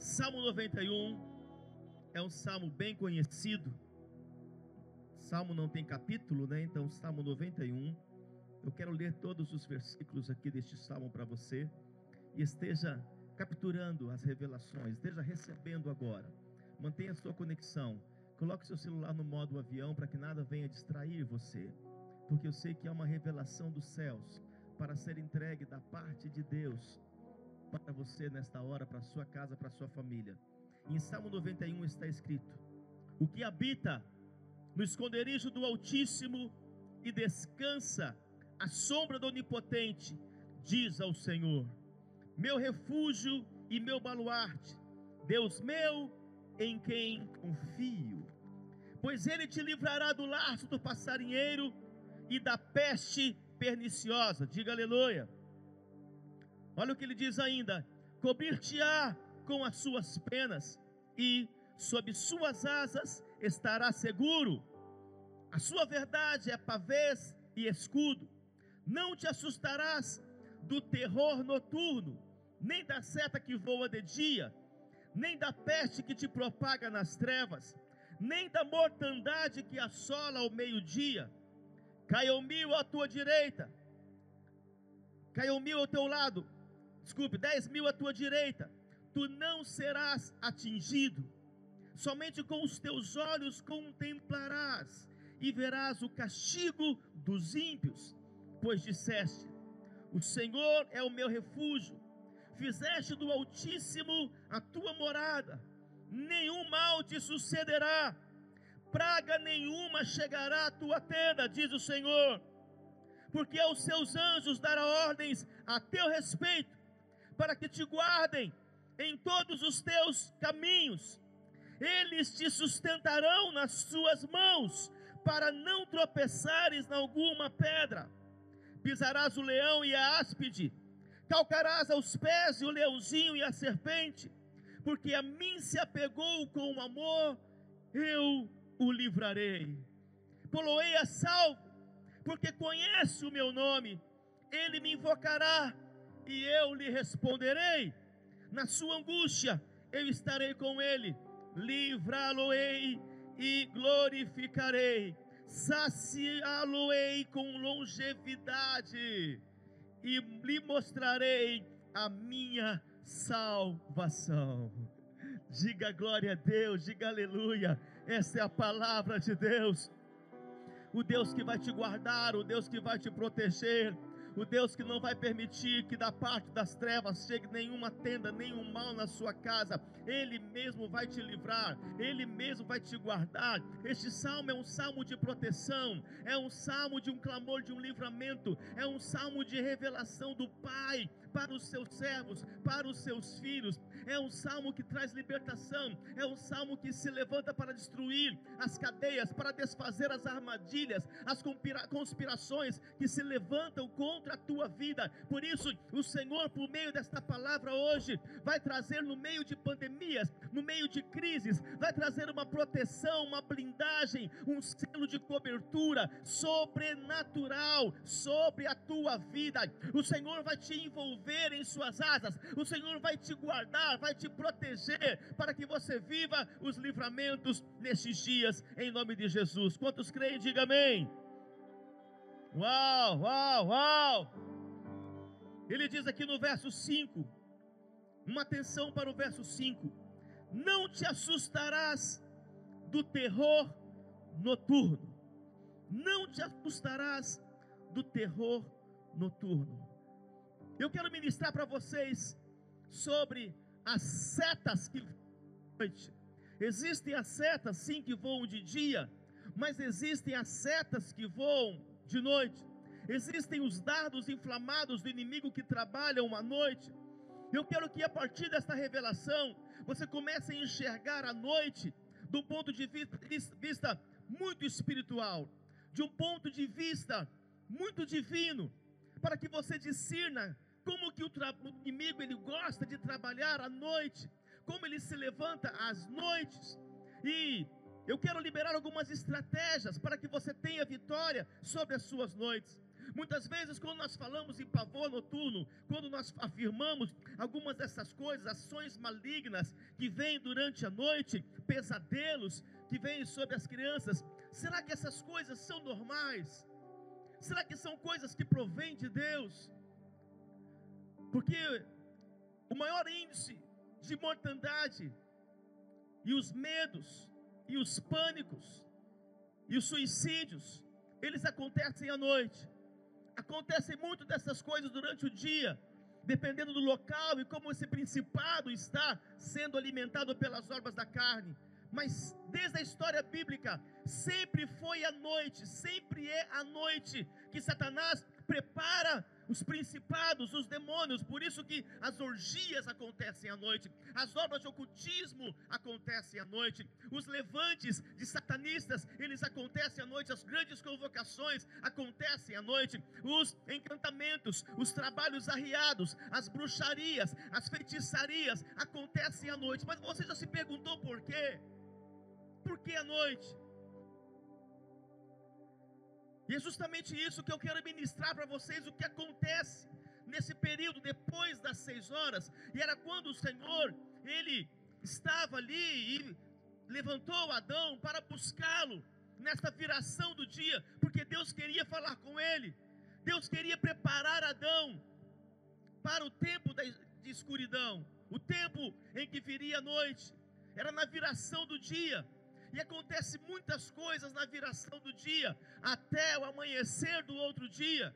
Salmo 91 é um salmo bem conhecido. Salmo não tem capítulo, né? Então, Salmo 91. Eu quero ler todos os versículos aqui deste salmo para você e esteja capturando as revelações, esteja recebendo agora. Mantenha sua conexão. Coloque seu celular no modo avião para que nada venha distrair você, porque eu sei que é uma revelação dos céus para ser entregue da parte de Deus para você nesta hora, para sua casa, para sua família. Em Salmo 91 está escrito: O que habita no esconderijo do Altíssimo e descansa à sombra do Onipotente, diz ao Senhor: Meu refúgio e meu baluarte, Deus meu, em quem confio. Pois ele te livrará do laço do passarinheiro e da peste perniciosa. Diga aleluia. Olha o que ele diz ainda: cobrir-te-á com as suas penas, e sob suas asas estará seguro. A sua verdade é pavês e escudo. Não te assustarás do terror noturno, nem da seta que voa de dia, nem da peste que te propaga nas trevas, nem da mortandade que assola ao meio-dia. Caiu mil à tua direita, caiu mil ao teu lado, desculpe, dez mil à tua direita, tu não serás atingido, somente com os teus olhos contemplarás e verás o castigo dos ímpios, pois disseste: O Senhor é o meu refúgio, fizeste do Altíssimo a tua morada, nenhum mal te sucederá, praga nenhuma chegará à tua tenda, diz o Senhor, porque aos seus anjos dará ordens a teu respeito para que te guardem em todos os teus caminhos. Eles te sustentarão nas suas mãos, para não tropeçares em alguma pedra. Pisarás o leão e a áspide, calcarás aos pés o leãozinho e a serpente, porque a mim se apegou com amor, eu o livrarei. Poloei a salvo, porque conhece o meu nome, ele me invocará e eu lhe responderei. Na sua angústia eu estarei com ele, livrá-lo-ei e glorificarei, saciá-lo-ei com longevidade e lhe mostrarei a minha salvação. Diga glória a Deus, diga aleluia. Essa é a palavra de Deus. O Deus que vai te guardar, o Deus que vai te proteger, o Deus que não vai permitir que da parte das trevas chegue nenhuma tenda, nenhum mal na sua casa, Ele mesmo vai te livrar, Ele mesmo vai te guardar. Este salmo é um salmo de proteção, é um salmo de um clamor de um livramento, é um salmo de revelação do Pai para os seus servos, para os seus filhos. É um salmo que traz libertação, é um salmo que se levanta para destruir as cadeias, para desfazer as armadilhas, as conspirações que se levantam contra a tua vida. Por isso, o Senhor, por meio desta palavra hoje, vai trazer no meio de pandemias, no meio de crises, vai trazer uma proteção, uma blindagem, um selo de cobertura sobrenatural sobre a tua vida. O Senhor vai te envolver em suas asas, o Senhor vai te guardar, vai te proteger, para que você viva os livramentos nesses dias, em nome de Jesus. Quantos creem, diga amém. Uau, uau, uau. Ele diz aqui no verso 5, uma atenção para o verso 5: Não te assustarás do terror noturno, não te assustarás do terror noturno. Eu quero ministrar para vocês sobre as setas que noite. Existem as setas sim que voam de dia, mas existem as setas que voam de noite. Existem os dardos inflamados do inimigo que trabalham à noite. Eu quero que a partir desta revelação você comece a enxergar a noite de um ponto de vista muito espiritual, de um ponto de vista muito divino, para que você discirna como que o, o inimigo ele gosta de trabalhar à noite, como ele se levanta às noites. E eu quero liberar algumas estratégias para que você tenha vitória sobre as suas noites. Muitas vezes, quando nós falamos em pavor noturno, quando nós afirmamos algumas dessas coisas, ações malignas que vêm durante a noite, pesadelos que vêm sobre as crianças, será que essas coisas são normais? Será que são coisas que provêm de Deus? Porque o maior índice de mortandade e os medos e os pânicos e os suicídios, eles acontecem à noite. Acontecem muito dessas coisas durante o dia, dependendo do local e como esse principado está sendo alimentado pelas obras da carne. Mas desde a história bíblica, sempre foi à noite, sempre é à noite que Satanás prepara os principados, os demônios, por isso que as orgias acontecem à noite, as obras de ocultismo acontecem à noite, os levantes de satanistas, eles acontecem à noite, as grandes convocações acontecem à noite, os encantamentos, os trabalhos arriados, as bruxarias, as feitiçarias acontecem à noite. Mas você já se perguntou por quê? Por que à noite? E é justamente isso que eu quero ministrar para vocês, o que acontece nesse período depois das seis horas. E era quando o Senhor, ele estava ali e levantou Adão para buscá-lo nesta viração do dia, porque Deus queria falar com ele. Deus queria preparar Adão para o tempo de escuridão, o tempo em que viria a noite. Era na viração do dia. E acontece muitas coisas na viração do dia, até o amanhecer do outro dia.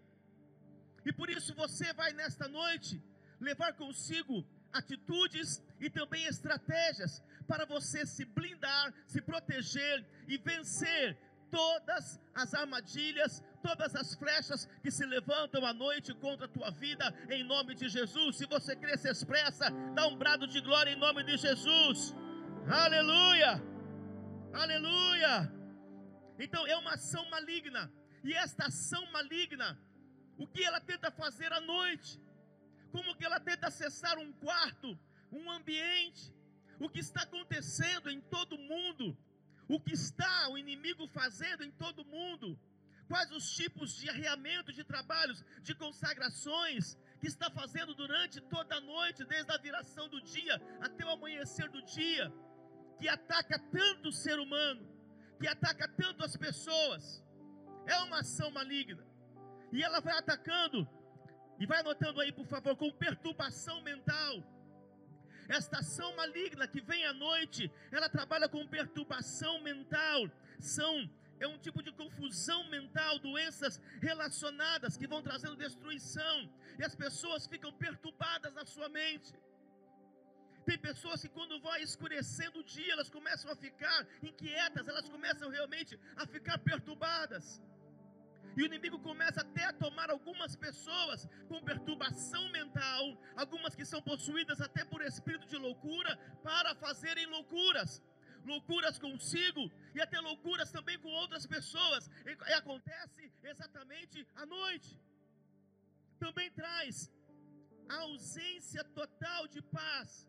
E por isso você vai nesta noite levar consigo atitudes e também estratégias para você se blindar, se proteger e vencer todas as armadilhas, todas as flechas que se levantam à noite contra a tua vida, em nome de Jesus. Se você crê, se expressa, dá um brado de glória em nome de Jesus. Aleluia! Aleluia! Então é uma ação maligna. E esta ação maligna, o que ela tenta fazer à noite? Como que ela tenta acessar um quarto, um ambiente? O que está acontecendo em todo mundo? O que está o inimigo fazendo em todo mundo? Quais os tipos de arreamento de trabalhos, de consagrações que está fazendo durante toda a noite, desde a viração do dia até o amanhecer do dia? Que ataca tanto o ser humano, que ataca tanto as pessoas. É uma ação maligna. E ela vai atacando, e vai anotando aí, por favor, com perturbação mental. Esta ação maligna que vem à noite, ela trabalha com perturbação mental. São é um tipo de confusão mental, doenças relacionadas que vão trazendo destruição, e as pessoas ficam perturbadas na sua mente. Tem pessoas que quando vai escurecendo o dia, elas começam a ficar inquietas, elas começam realmente a ficar perturbadas. E o inimigo começa até a tomar algumas pessoas com perturbação mental, algumas que são possuídas até por espírito de loucura, para fazerem loucuras. Loucuras consigo e até loucuras também com outras pessoas. E acontece exatamente à noite. Também traz a ausência total de paz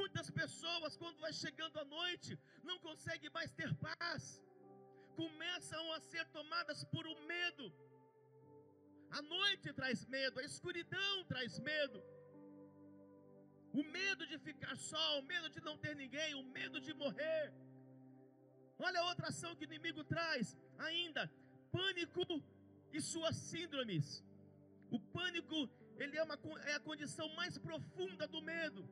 Muitas pessoas, quando vai chegando a noite, não conseguem mais ter paz, começam a ser tomadas por um medo. A noite traz medo, a escuridão traz medo. O medo de ficar só, o medo de não ter ninguém, o medo de morrer. Olha a outra ação que o inimigo traz ainda: pânico e suas síndromes. O pânico, ele é, uma, é a condição mais profunda do medo.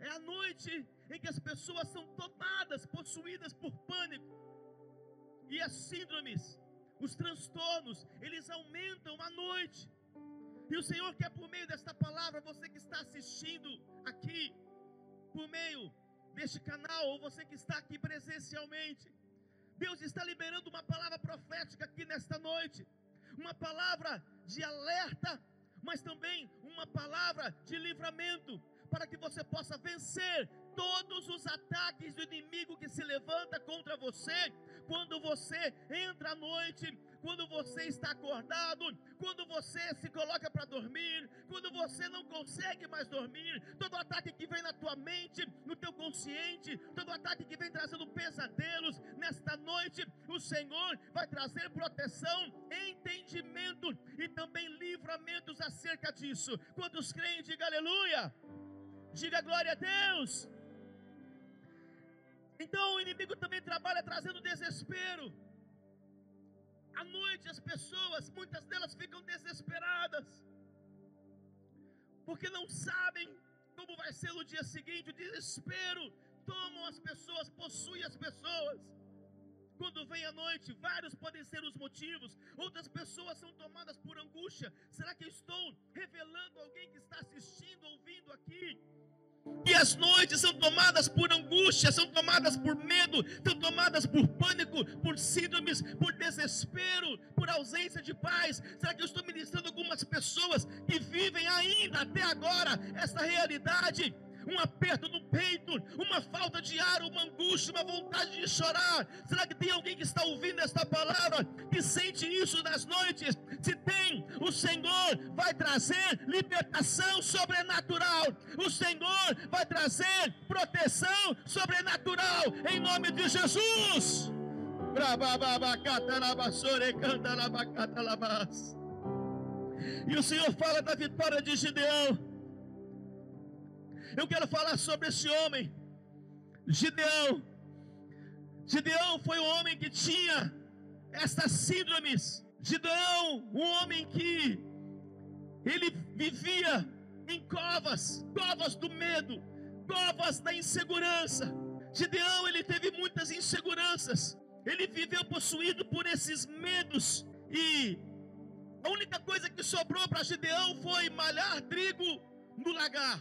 É a noite em que as pessoas são tomadas, possuídas por pânico. E as síndromes, os transtornos, eles aumentam à noite. E o Senhor quer, por meio desta palavra, você que está assistindo aqui, por meio deste canal, ou você que está aqui presencialmente, Deus está liberando uma palavra profética aqui nesta noite, uma palavra de alerta, mas também uma palavra de livramento, para que você possa vencer todos os ataques do inimigo que se levanta contra você, quando você entra à noite, quando você está acordado, quando você se coloca para dormir, quando você não consegue mais dormir, todo ataque que vem na tua mente, no teu inconsciente, todo ataque que vem trazendo pesadelos, nesta noite o Senhor vai trazer proteção, entendimento e também livramentos acerca disso. Quantos creem, diga aleluia, diga glória a Deus. Então o inimigo também trabalha trazendo desespero. À noite as pessoas, muitas delas ficam desesperadas, porque não sabem como vai ser no dia seguinte. O desespero toma as pessoas, possui as pessoas. Quando vem a noite, vários podem ser os motivos. Outras pessoas são tomadas por angústia. Será que eu estou revelando alguém que está assistindo, ouvindo aqui? E as noites são tomadas por angústia, são tomadas por medo, são tomadas por pânico, por síndromes, por desespero, por ausência de paz. Será que eu estou ministrando algumas pessoas que vivem ainda até agora essa realidade? Um aperto no peito, uma falta de ar, uma angústia, uma vontade de chorar. Será que tem alguém que está ouvindo esta palavra que sente isso nas noites? Se tem, o Senhor vai trazer libertação sobrenatural. O Senhor vai trazer proteção sobrenatural em nome de Jesus. E o Senhor fala da vitória de Gideão. Eu quero falar sobre esse homem, Gideão. Gideão foi um homem que tinha estas síndromes. Gideão, um homem que ele vivia em covas, covas do medo, covas da insegurança. Gideão, ele teve muitas inseguranças. Ele viveu possuído por esses medos e a única coisa que sobrou para Gideão foi malhar trigo no lagar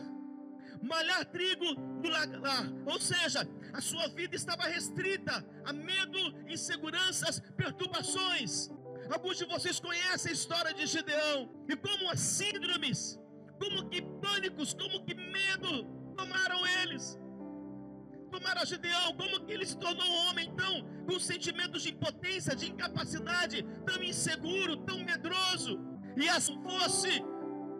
malhar trigo no lagar. Ou seja, a sua vida estava restrita a medo, inseguranças, perturbações. Alguns de vocês conhecem a história de Gideão e como as síndromes, como que pânicos, como que medo tomaram eles. Tomaram Gideão, como que ele se tornou um homem tão com sentimentos de impotência, de incapacidade, tão inseguro, tão medroso, e essa fosse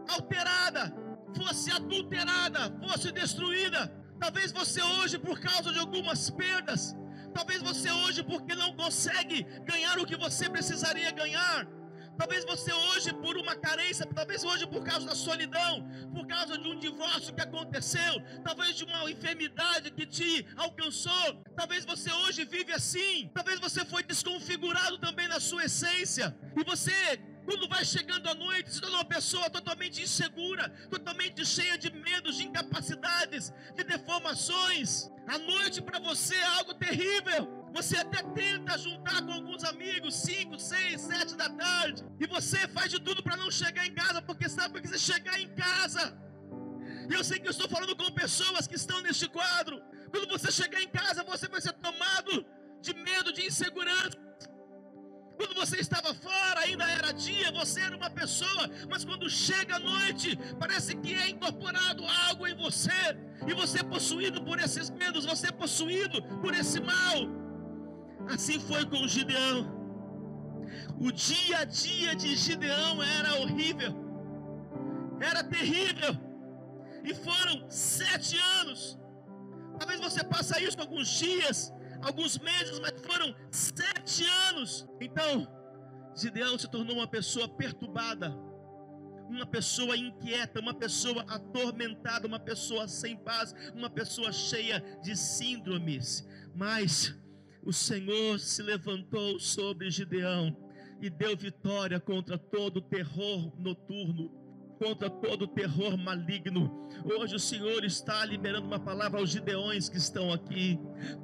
alterada fosse adulterada, fosse destruída. Talvez você hoje, por causa de algumas perdas, talvez você hoje, porque não consegue ganhar o que você precisaria ganhar, talvez você hoje, por uma carência, talvez hoje, por causa da solidão, por causa de um divórcio que aconteceu, talvez de uma enfermidade que te alcançou, talvez você hoje vive assim, talvez você foi desconfigurado também na sua essência, e você quando vai chegando a noite, se torna uma pessoa totalmente insegura, totalmente cheia de medos, de incapacidades, de deformações. A noite para você é algo terrível. Você até tenta juntar com alguns amigos, 5, 6, 7 da tarde, e você faz de tudo para não chegar em casa, porque sabe que você chegar em casa. Eu sei que eu estou falando com pessoas que estão neste quadro. Quando você chegar em casa, você vai ser tomado de medo, de insegurança quando você estava fora, ainda era dia, você era uma pessoa, mas quando chega a noite, parece que é incorporado algo em você, e você é possuído por esses medos, você é possuído por esse mal. Assim foi com Gideão. O dia a dia de Gideão era horrível, era terrível, e foram sete anos. Talvez você passe isso alguns dias, alguns meses, mas foram sete anos. Então, Gideão se tornou uma pessoa perturbada, uma pessoa inquieta, uma pessoa atormentada, uma pessoa sem paz, uma pessoa cheia de síndromes. Mas o Senhor se levantou sobre Gideão e deu vitória contra todo o terror noturno contra todo terror maligno. Hoje o Senhor está liberando uma palavra aos gideões que estão aqui,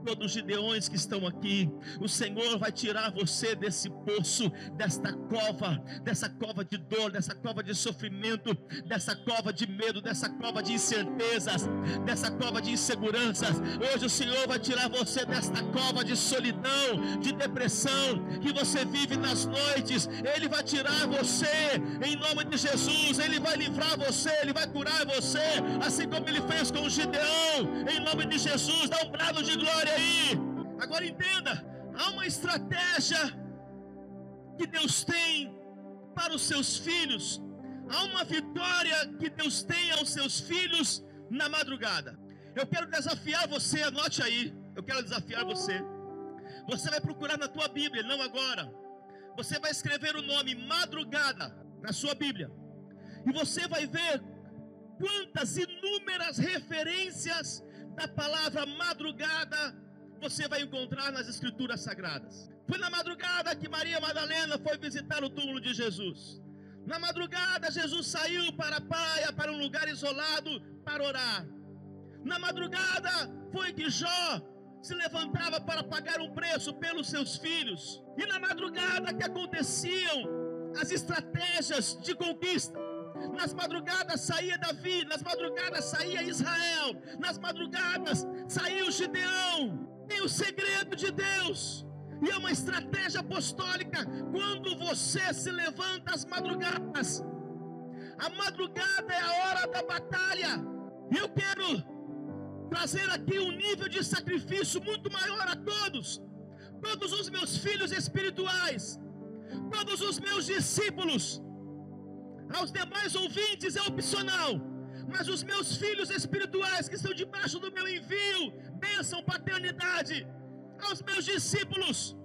todos os gideões que estão aqui. O Senhor vai tirar você desse poço, desta cova, dessa cova de dor, dessa cova de sofrimento, dessa cova de medo, dessa cova de incertezas, dessa cova de inseguranças. Hoje o Senhor vai tirar você desta cova de solidão, de depressão que você vive nas noites. Ele vai tirar você em nome de Jesus. Ele vai livrar você, Ele vai curar você, assim como Ele fez com o Gideão, em nome de Jesus. Dá um brado de glória aí. Agora entenda: há uma estratégia que Deus tem para os seus filhos, há uma vitória que Deus tem aos seus filhos na madrugada. Eu quero desafiar você, anote aí. Eu quero desafiar você. Você vai procurar na tua Bíblia, não agora. Você vai escrever o nome madrugada na sua Bíblia. E você vai ver quantas inúmeras referências da palavra madrugada você vai encontrar nas escrituras sagradas. Foi na madrugada que Maria Madalena foi visitar o túmulo de Jesus. Na madrugada, Jesus saiu para a praia, para um lugar isolado, para orar. Na madrugada, foi que Jó se levantava para pagar um preço pelos seus filhos. E na madrugada que aconteciam as estratégias de conquista. Nas madrugadas saía Davi, nas madrugadas saía Israel, nas madrugadas saía o Gideão. Tem o segredo de Deus. E é uma estratégia apostólica quando você se levanta às madrugadas. A madrugada é a hora da batalha. Eu quero trazer aqui um nível de sacrifício muito maior a todos. Todos os meus filhos espirituais, todos os meus discípulos. Aos demais ouvintes é opcional, mas os meus filhos espirituais que estão debaixo do meu envio, bênção, paternidade, aos meus discípulos.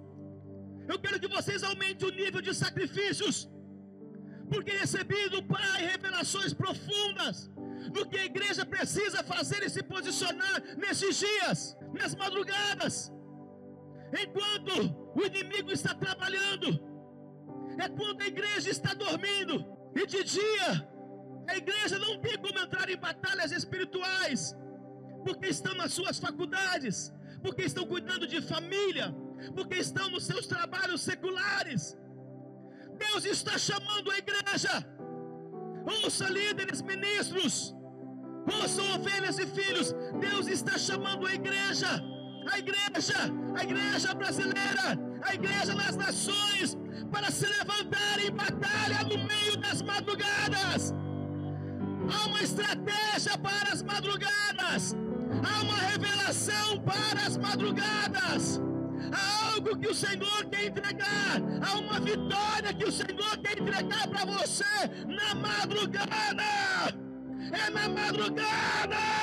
Eu quero que vocês aumentem o nível de sacrifícios, porque recebi do Pai revelações profundas do que a igreja precisa fazer e se posicionar nesses dias, nas madrugadas, enquanto o inimigo está trabalhando, é quando a igreja está dormindo, e de dia, a igreja não tem como entrar em batalhas espirituais, porque estão nas suas faculdades, porque estão cuidando de família, porque estão nos seus trabalhos seculares. Deus está chamando a igreja. Ouça líderes, ministros, ouçam ovelhas e filhos. Deus está chamando a igreja, a igreja, a igreja brasileira, a igreja nas nações, para se levantar em batalha no meio das madrugadas. Há uma estratégia para as madrugadas. Há uma revelação para as madrugadas. Há algo que o Senhor quer entregar. Há uma vitória que o Senhor quer entregar para você na madrugada. É na madrugada.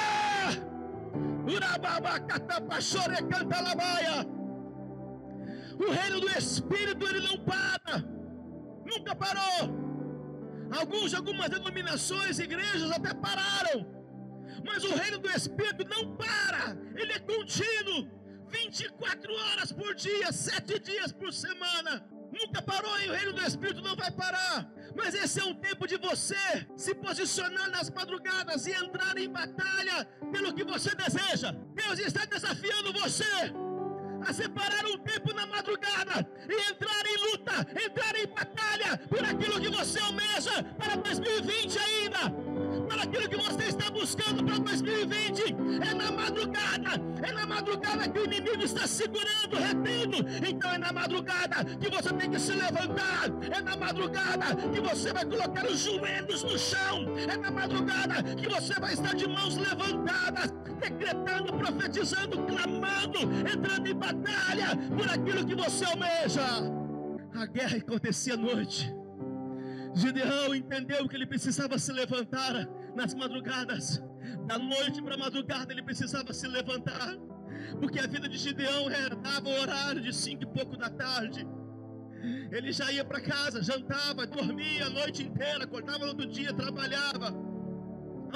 O reino do Espírito ele não para. Nunca parou. Alguns, algumas denominações, igrejas até pararam mas o reino do Espírito não para, ele é contínuo, 24 horas por dia, 7 dias por semana. Nunca parou e o reino do Espírito não vai parar. Mas esse é um tempo de você se posicionar nas madrugadas e entrar em batalha pelo que você deseja. Deus está desafiando você a separar um tempo na madrugada e entrar em luta, entrar em batalha por aquilo que você almeja para 2020 ainda para aquilo que você está buscando para 2020. É na madrugada, é na madrugada que o inimigo está segurando, retendo. Então é na madrugada que você tem que se levantar. É na madrugada que você vai colocar os joelhos no chão. É na madrugada que você vai estar de mãos levantadas, decretando, profetizando, clamando, entrando em batalha por aquilo que você almeja. A guerra acontecia à noite. Gideão entendeu que ele precisava se levantar nas madrugadas, da noite para a madrugada ele precisava se levantar, porque a vida de Gideão dava o horário de cinco e pouco da tarde. Ele já ia para casa, jantava, dormia a noite inteira, acordava no outro dia, trabalhava.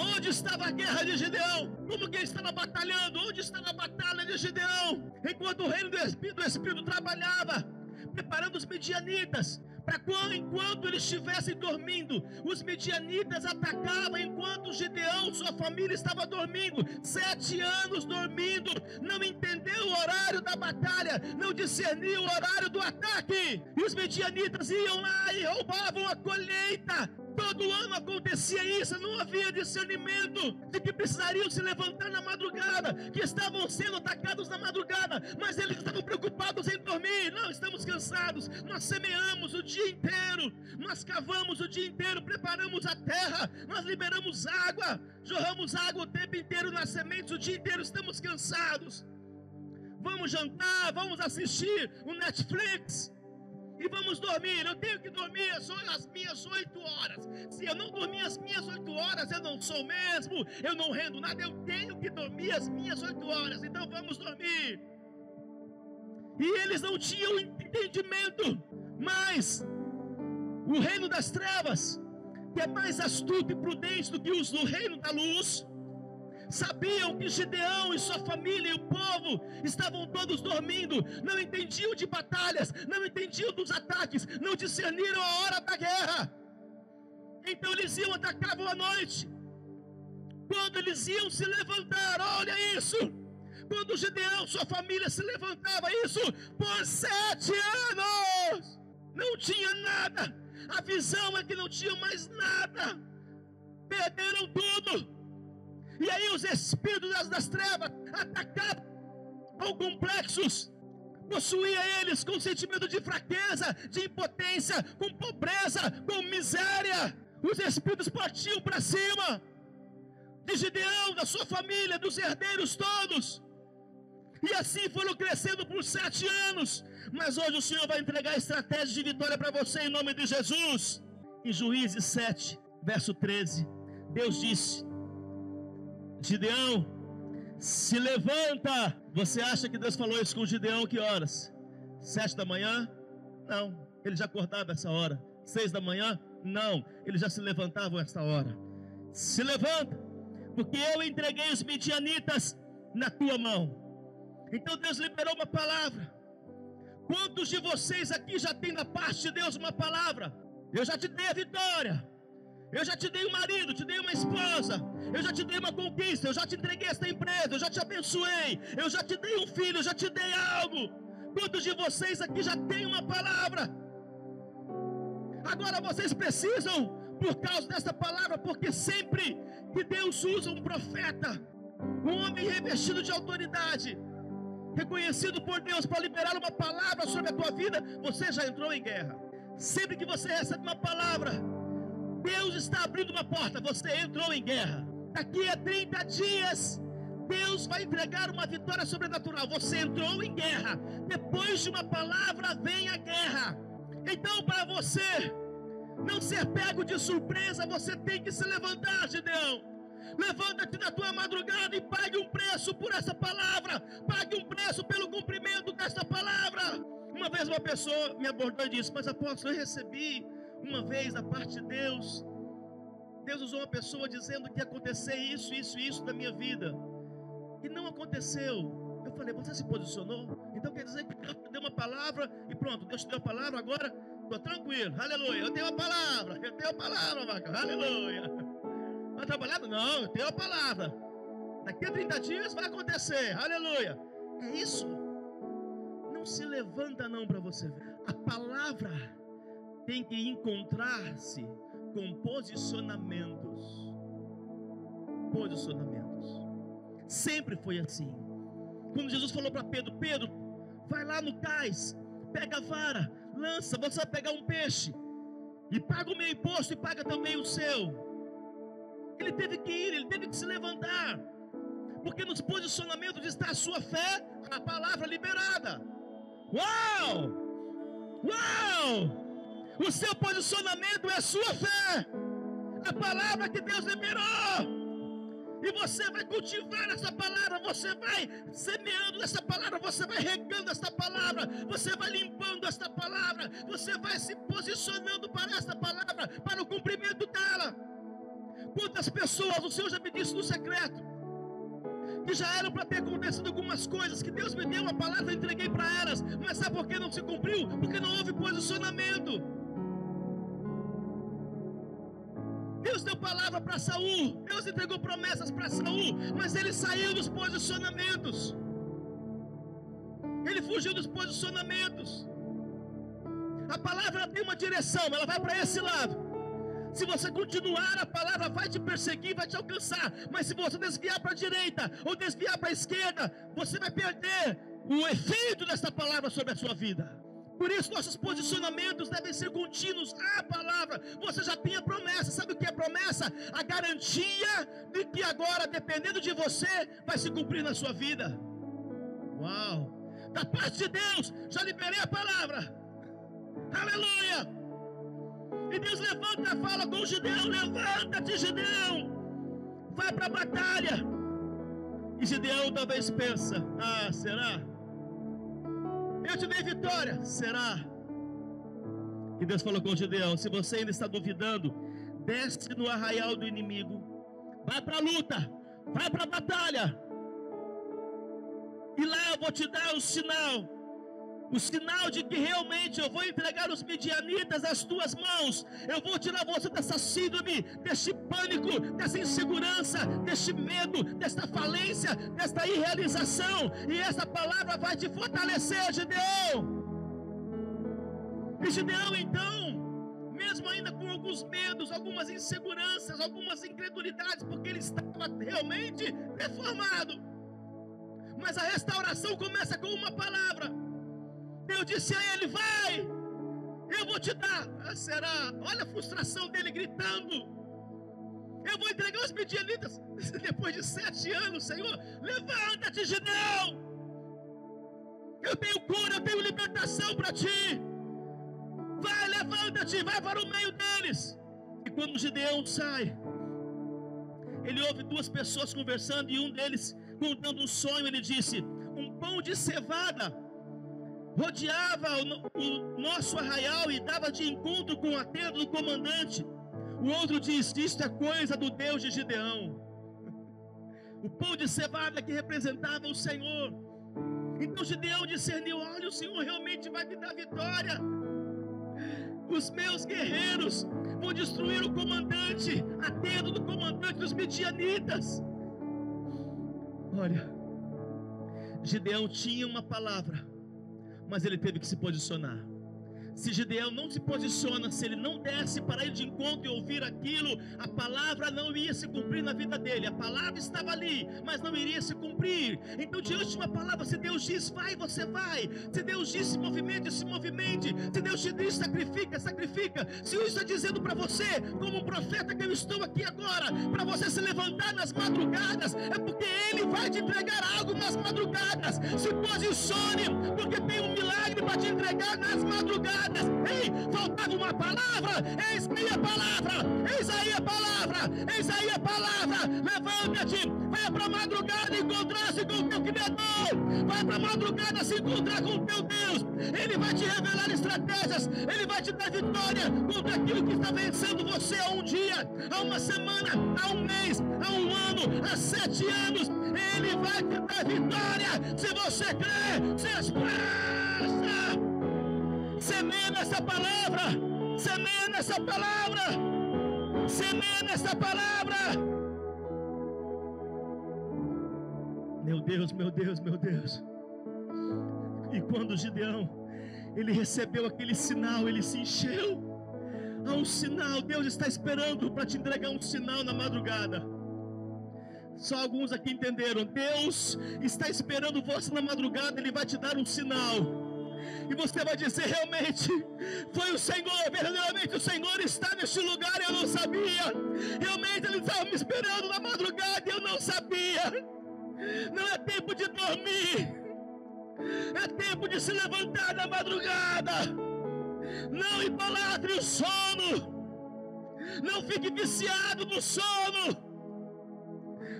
Onde estava a guerra de Gideão? Como que ele estava batalhando? Onde estava a batalha de Gideão? Enquanto o reino do Espírito, do Espírito trabalhava, preparando os medianitas, para enquanto eles estivessem dormindo, os medianitas atacavam enquanto Gideão, sua família estava dormindo, sete anos dormindo, não entendeu o horário da batalha, não discerniu o horário do ataque, e os medianitas iam lá e roubavam a colheita, Todo ano acontecia isso, não havia discernimento de que precisariam se levantar na madrugada, que estavam sendo atacados na madrugada, mas eles estavam preocupados em dormir. Não, estamos cansados. Nós semeamos o dia inteiro, nós cavamos o dia inteiro, preparamos a terra, nós liberamos água, jorramos água o tempo inteiro nas sementes, o dia inteiro estamos cansados. Vamos jantar, vamos assistir o Netflix. E vamos dormir. Eu tenho que dormir as minhas oito horas. Se eu não dormir as minhas oito horas, eu não sou mesmo, eu não rendo nada. Eu tenho que dormir as minhas oito horas. Então vamos dormir. E eles não tinham entendimento, mas o reino das trevas, que é mais astuto e prudente do que os do reino da luz, sabiam que Gideão e sua família e o povo estavam todos dormindo, não entendiam de batalhas, não entendiam dos ataques, não discerniram a hora da guerra. Então eles iam atacar à noite. Quando eles iam se levantar, olha isso. Quando Gideão, sua família se levantava, isso por sete anos, não tinha nada. A visão é que não tinha mais nada. Perderam tudo e aí os espíritos das, das trevas atacavam com complexos, possuía eles com sentimento de fraqueza, de impotência, com pobreza, com miséria. Os espíritos partiam para cima de Gideão, da sua família, dos herdeiros todos. E assim foram crescendo por sete anos. Mas hoje o Senhor vai entregar estratégia de vitória para você em nome de Jesus. Em Juízes 7, verso 13, Deus disse: Gideão, se levanta. Você acha que Deus falou isso com Gideão que horas? Sete da manhã? Não, ele já acordava essa hora. Seis da manhã? Não, eles já se levantavam essa hora. Se levanta, porque eu entreguei os midianitas na tua mão. Então Deus liberou uma palavra. Quantos de vocês aqui já tem da parte de Deus uma palavra? Eu já te dei a vitória. Eu já te dei um marido, te dei uma esposa. Eu já te dei uma conquista. Eu já te entreguei esta empresa. Eu já te abençoei. Eu já te dei um filho. Eu já te dei algo. Quantos de vocês aqui já tem uma palavra? Agora vocês precisam, por causa dessa palavra, porque sempre que Deus usa um profeta, um homem revestido de autoridade, reconhecido por Deus para liberar uma palavra sobre a tua vida, você já entrou em guerra. Sempre que você recebe uma palavra, Deus está abrindo uma porta, você entrou em guerra. Daqui a 30 dias, Deus vai entregar uma vitória sobrenatural. Você entrou em guerra. Depois de uma palavra, vem a guerra. Então, para você não ser pego de surpresa, você tem que se levantar, Gideão. Levanta-te na tua madrugada e pague um preço por essa palavra. Pague um preço pelo cumprimento dessa palavra. Uma vez uma pessoa me abordou e disse: Mas apóstolo, eu recebi uma vez da parte de Deus, Deus usou uma pessoa dizendo que ia acontecer isso, isso isso na minha vida. E não aconteceu. Eu falei, você se posicionou? Então quer dizer que Deus te deu uma palavra e pronto, Deus te deu a palavra, agora estou tranquilo, aleluia. Eu tenho a palavra, eu tenho a palavra, vaca, aleluia. Está trabalhando? Não, eu tenho a palavra. Daqui a 30 dias vai acontecer, aleluia. É isso. Não se levanta não para você ver. A palavra tem que encontrar-se com posicionamentos. Posicionamentos. Sempre foi assim. Quando Jesus falou para Pedro: Pedro, vai lá no cais, pega a vara, lança, você vai pegar um peixe, e paga o meu imposto e paga também o seu. Ele teve que ir, ele teve que se levantar, porque nos posicionamentos está a sua fé, a palavra liberada. Uau! Uau! O seu posicionamento é a sua fé. A palavra que Deus liberou. E você vai cultivar essa palavra, você vai semeando essa palavra, você vai regando essa palavra, você vai limpando esta palavra, você vai se posicionando para esta palavra, para o cumprimento dela. Quantas pessoas o Senhor já me disse no secreto, que já eram para ter acontecido algumas coisas, que Deus me deu uma palavra, eu entreguei para elas, mas sabe por que não se cumpriu? Porque não houve posicionamento. Palavra para Saul, Deus entregou promessas para Saul, mas ele saiu dos posicionamentos. Ele fugiu dos posicionamentos. A palavra tem uma direção, ela vai para esse lado. Se você continuar, a palavra vai te perseguir, vai te alcançar. Mas se você desviar para a direita ou desviar para a esquerda, você vai perder o efeito dessa palavra sobre a sua vida. Por isso, nossos posicionamentos devem ser contínuos à palavra. Você já tem a promessa. A garantia de que agora, dependendo de você, vai se cumprir na sua vida. Uau! Da parte de Deus, já liberei a palavra. Aleluia! E Deus levanta, fala com Gideão: Levanta-te, Gideão, vai para a batalha. E Gideão talvez pensa: Ah, será? Eu te dei vitória, será? E Deus falou com Gideão: Se você ainda está duvidando, desce no arraial do inimigo, vai para a luta, vai para a batalha. E lá eu vou te dar o sinal. O sinal de que realmente eu vou entregar os midianitas às tuas mãos, eu vou tirar você dessa síndrome, deste pânico, dessa insegurança, deste medo, desta falência, desta irrealização, e essa palavra vai te fortalecer, Gideão. E Gideão, então, alguns medos, algumas inseguranças, algumas incredulidades, porque ele estava realmente deformado, mas a restauração começa com uma palavra. Deus disse a ele: Vai, eu vou te dar. Ah, será? Olha a frustração dele gritando. Eu vou entregar os midianitas depois de sete anos, Senhor. Levanta-te, Gideão. Eu tenho cura, eu tenho libertação para ti. Vai, levanta-te, vai para o meio deles. E quando Gideão sai, ele ouve duas pessoas conversando e um deles contando um sonho. Ele disse: Um pão de cevada rodeava o, o nosso arraial e dava de encontro com a tenda do comandante. O outro diz: Isto é coisa do Deus de Gideão. O pão de cevada que representava o Senhor. Então Gideão discerniu: Olha, o Senhor realmente vai me dar vitória. Os meus guerreiros vão destruir o comandante, a tenda do comandante dos midianitas. Olha, Gideão tinha uma palavra mas ele teve que se posicionar. Se Gideão não se posiciona, se ele não desce para ir de encontro e ouvir aquilo, a palavra não ia se cumprir na vida dele. A palavra estava ali, mas não iria se cumprir. Então, diante de uma palavra, se Deus diz vai, você vai. Se Deus diz se movimente, se movimente. Se Deus te diz sacrifica, sacrifica. Se eu estou dizendo para você, como um profeta que eu estou aqui agora, para você se levantar nas madrugadas, é porque Ele vai te entregar algo nas madrugadas. Se posicione, porque tem um milagre para te entregar nas madrugadas. Ei, faltava uma palavra. Eis aí a palavra. Eis aí a palavra. Eis aí a palavra. Levanta-te. Vai para a madrugada encontrar-se com o teu Criador. Vai para a madrugada se encontrar com o teu Deus. Ele vai te revelar estratégias. Ele vai te dar vitória contra aquilo que está vencendo você há um dia, há uma semana, há um mês, há um ano, há sete anos. Ele vai te dar vitória. Se você crê, se expressa. Semeia nessa palavra. Semeia nessa palavra. Semeia nessa palavra. Meu Deus, meu Deus, meu Deus. E quando Gideão ele recebeu aquele sinal, ele se encheu. Há um sinal, Deus está esperando para te entregar um sinal na madrugada. Só alguns aqui entenderam. Deus está esperando você na madrugada, Ele vai te dar um sinal e você vai dizer: realmente foi o Senhor, verdadeiramente o Senhor está neste lugar e eu não sabia. Realmente Ele estava me esperando na madrugada e eu não sabia. Não é tempo de dormir, é tempo de se levantar na madrugada. Não idolatre o sono, não fique viciado no sono.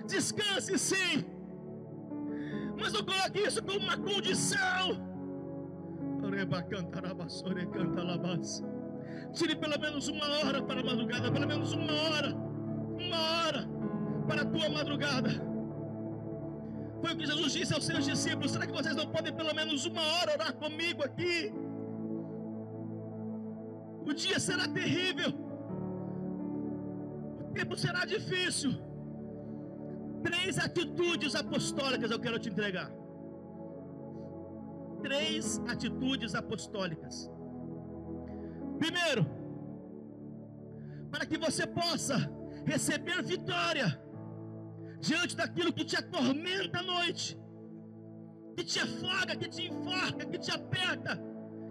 Descanse sim, mas não coloque isso como uma condição Tire pelo menos uma hora para a madrugada, pelo menos uma hora, uma hora para a tua madrugada. Foi o que Jesus disse aos seus discípulos: será que vocês não podem pelo menos uma hora orar comigo aqui? O dia será terrível, o tempo será difícil. Três atitudes apostólicas eu quero te entregar três atitudes apostólicas. Primeiro, para que você possa receber vitória diante daquilo que te atormenta à noite, que te afoga, que te enforca, que te aperta,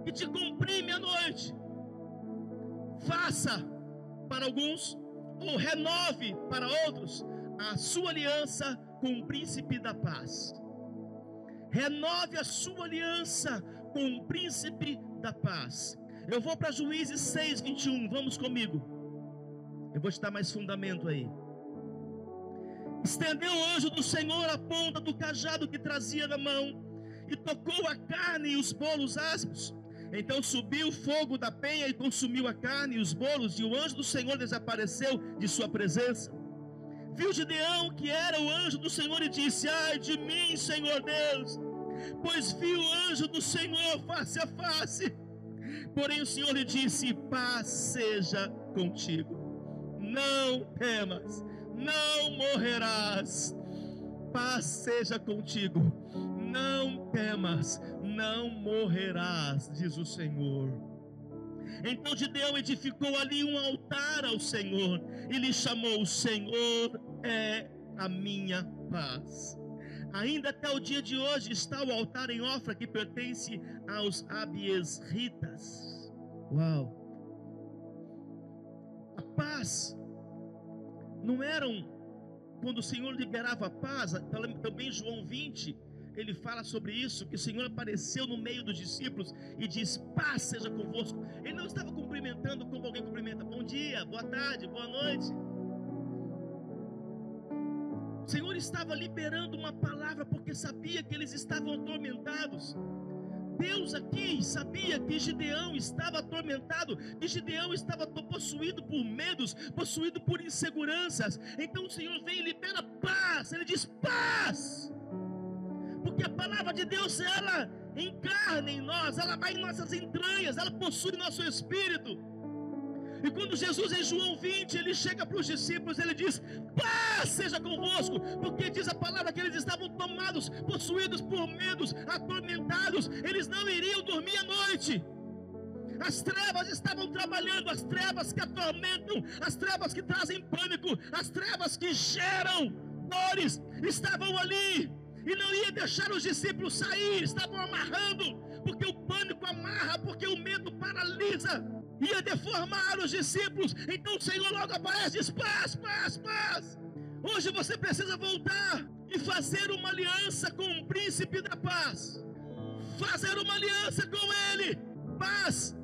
que te comprime à noite. Faça para alguns, ou renove para outros, a sua aliança com o príncipe da paz renove a sua aliança com o príncipe da paz. Eu vou para Juízes 6, 21. Vamos comigo. Eu vou te dar mais fundamento aí. Estendeu o anjo do Senhor a ponta do cajado que trazia na mão e tocou a carne e os bolos asmos. Então subiu o fogo da penha e consumiu a carne e os bolos, e o anjo do Senhor desapareceu de sua presença. Viu Gideão que era o anjo do Senhor e disse: Ai de mim, Senhor Deus, pois vi o anjo do Senhor face a face. Porém o Senhor lhe disse: Paz seja contigo, não temas, não morrerás. Paz seja contigo, não temas, não morrerás, diz o Senhor. Então Gideão edificou ali um altar ao Senhor e lhe chamou: O Senhor é a minha paz. Ainda até o dia de hoje está o altar em Ofra que pertence aos Abiesritas. Uau! A paz não eram quando o Senhor liberava a paz, também João 20, ele fala sobre isso, que o Senhor apareceu no meio dos discípulos e diz: paz seja convosco. Ele não estava cumprimentando como alguém cumprimenta, bom dia, boa tarde, boa noite. O Senhor estava liberando uma palavra porque sabia que eles estavam atormentados. Deus aqui sabia que Gideão estava atormentado, que Gideão estava possuído por medos, possuído por inseguranças. Então o Senhor vem e libera paz. Ele diz: paz porque a palavra de Deus, ela encarna em nós, ela vai em nossas entranhas, ela possui nosso espírito. E quando Jesus em João 20, ele chega para os discípulos, ele diz: Paz seja convosco, porque diz a palavra que eles estavam tomados, possuídos por medos, atormentados, eles não iriam dormir à noite. As trevas estavam trabalhando, as trevas que atormentam, as trevas que trazem pânico, as trevas que geram dores, estavam ali e não ia deixar os discípulos sair, estavam amarrando, porque o pânico amarra, porque o medo paralisa, ia deformar os discípulos. Então o Senhor logo aparece e diz: paz, paz, paz. Hoje você precisa voltar e fazer uma aliança com o príncipe da paz, fazer uma aliança com ele, paz.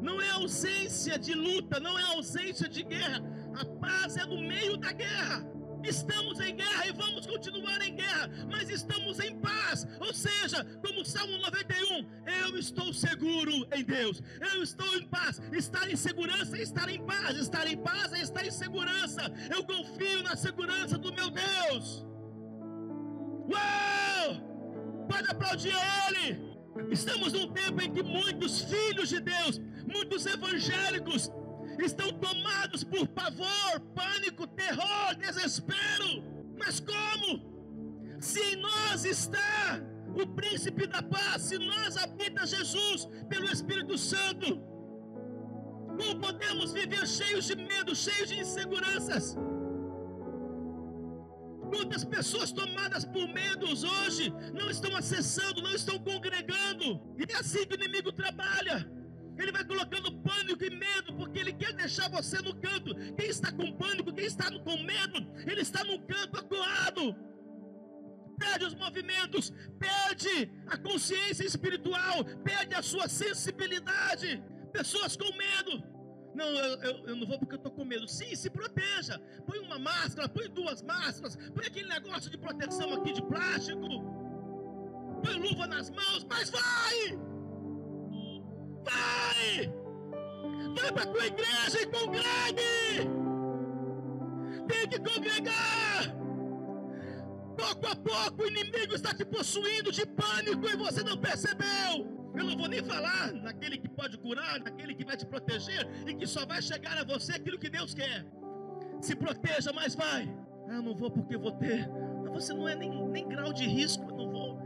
Não é ausência de luta, não é ausência de guerra, a paz é no meio da guerra. Estamos em guerra e vamos continuar em guerra, mas estamos em paz. Ou seja, como Salmo 91, eu estou seguro em Deus, eu estou em paz. Estar em segurança é estar em paz, estar em paz é estar em segurança. Eu confio na segurança do meu Deus. Uau! Pode aplaudir Ele. Estamos num tempo em que muitos filhos de Deus, muitos evangélicos, estão tomados por pavor, pânico, terror, desespero. Mas como? Se em nós está o príncipe da paz, se nós habita Jesus pelo Espírito Santo, como podemos viver cheios de medo, cheios de inseguranças? Quantas pessoas tomadas por medos hoje não estão acessando, não estão congregando, e é assim que o inimigo trabalha. Ele vai colocando pânico e medo, porque ele quer deixar você no canto. Quem está com pânico, quem está com medo, ele está no canto acuado. Perde os movimentos, perde a consciência espiritual, perde a sua sensibilidade. Pessoas com medo. Não, eu, eu, eu não vou porque eu estou com medo. Sim, se proteja. Põe uma máscara, põe duas máscaras, põe aquele negócio de proteção aqui de plástico. Põe luva nas mãos, mas vai! Vai! Vai para tua igreja e congregue! Tem que congregar! Pouco a pouco o inimigo está te possuindo de pânico e você não percebeu. Eu não vou nem falar naquele que pode curar, naquele que vai te proteger e que só vai chegar a você aquilo que Deus quer. Se proteja, mas vai. Ah, eu não vou porque vou ter. Mas você não é nem, nem grau de risco, eu não vou.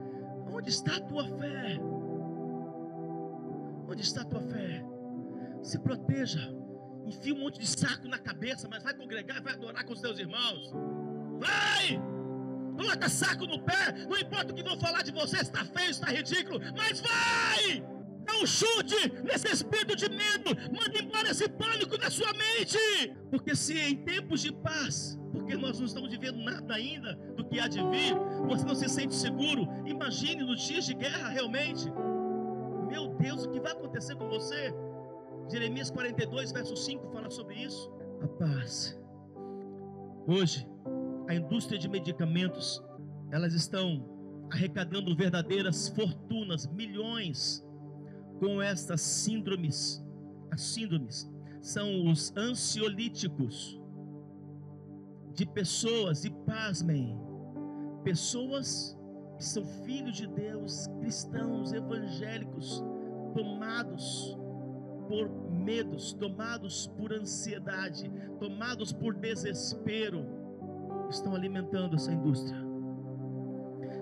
Onde está a tua fé? Onde está a tua fé? Se proteja. Enfia um monte de saco na cabeça, mas vai congregar, vai adorar com os teus irmãos. Vai! Coloca saco no pé, não importa o que vão falar de você, está feio, está ridículo, mas vai! Dá um chute nesse espírito de medo, manda embora esse pânico da sua mente. Porque se em tempos de paz, porque nós não estamos vivendo nada ainda do que há de vir, você não se sente seguro, imagine nos dias de guerra realmente. Deus, o que vai acontecer com você? Jeremias 42, verso 5 fala sobre isso. A paz. Hoje, a indústria de medicamentos, elas estão arrecadando verdadeiras fortunas, milhões, com estas síndromes. As síndromes são os ansiolíticos de pessoas, e pasmem, pessoas que são filhos de Deus, cristãos, evangélicos, tomados por medos, tomados por ansiedade, tomados por desespero, estão alimentando essa indústria.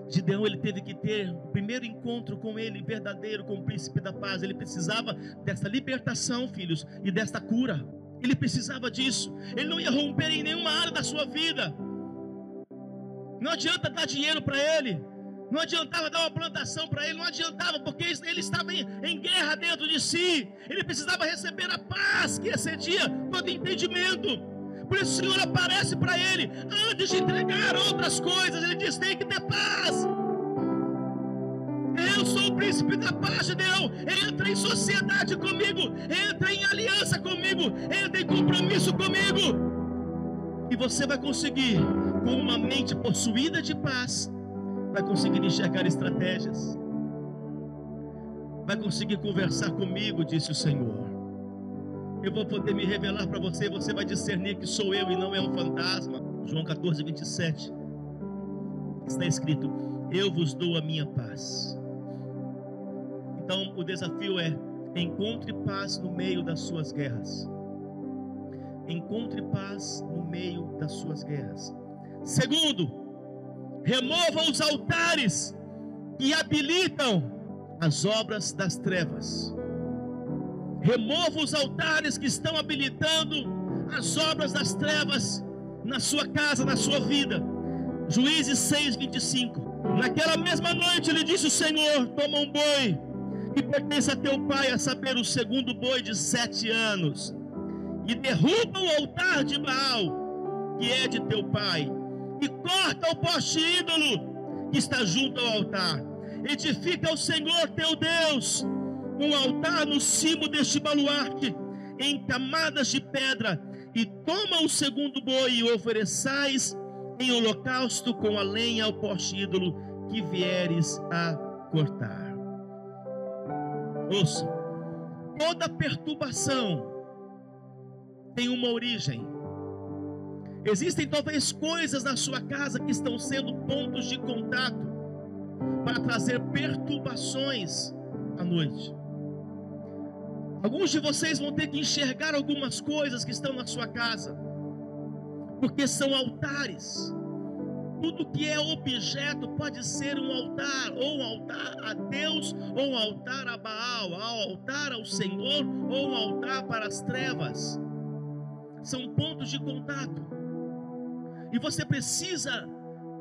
Gideão ele teve que ter o primeiro encontro com ele, verdadeiro, com o príncipe da paz. Ele precisava dessa libertação, filhos, e desta cura. Ele precisava disso. Ele não ia romper em nenhuma área da sua vida. Não adianta dar dinheiro para ele. Não adiantava dar uma plantação para ele, não adiantava, porque ele estava em, em, guerra dentro de si. Ele precisava receber a paz que excedia todo entendimento. Por isso o Senhor aparece para ele, antes de entregar outras coisas, ele diz: tem que ter paz. Eu sou o príncipe da paz de Deus. Entra em sociedade comigo, entra em aliança comigo, entra em compromisso comigo. E você vai conseguir, com uma mente possuída de paz, vai conseguir enxergar estratégias, vai conseguir conversar comigo, disse o Senhor. Eu vou poder me revelar para você, você vai discernir que sou eu e não é um fantasma. João 14, 27. Está escrito: Eu vos dou a minha paz. Então o desafio é: encontre paz no meio das suas guerras. Encontre paz no meio das suas guerras. Segundo, remova os altares que habilitam as obras das trevas. Remova os altares que estão habilitando as obras das trevas na sua casa, na sua vida. Juízes 6, 25. Naquela mesma noite ele disse: O Senhor, toma um boi que pertence a teu pai, a saber, o segundo boi de sete anos, e derruba o altar de Baal, que é de teu pai, e corta o poste ídolo que está junto ao altar. Edifica ao Senhor teu Deus um altar no cimo deste baluarte, em camadas de pedra, e toma o segundo boi e ofereçais em holocausto com a lenha ao poste ídolo que vieres a cortar. Ouça, toda perturbação tem uma origem Existem talvez coisas na sua casa que estão sendo pontos de contato para trazer perturbações à noite. Alguns de vocês vão ter que enxergar algumas coisas que estão na sua casa, porque são altares. Tudo que é objeto pode ser um altar, ou um altar a Deus, ou um altar a Baal, um altar ao Senhor, ou um altar para as trevas. São pontos de contato. E você precisa,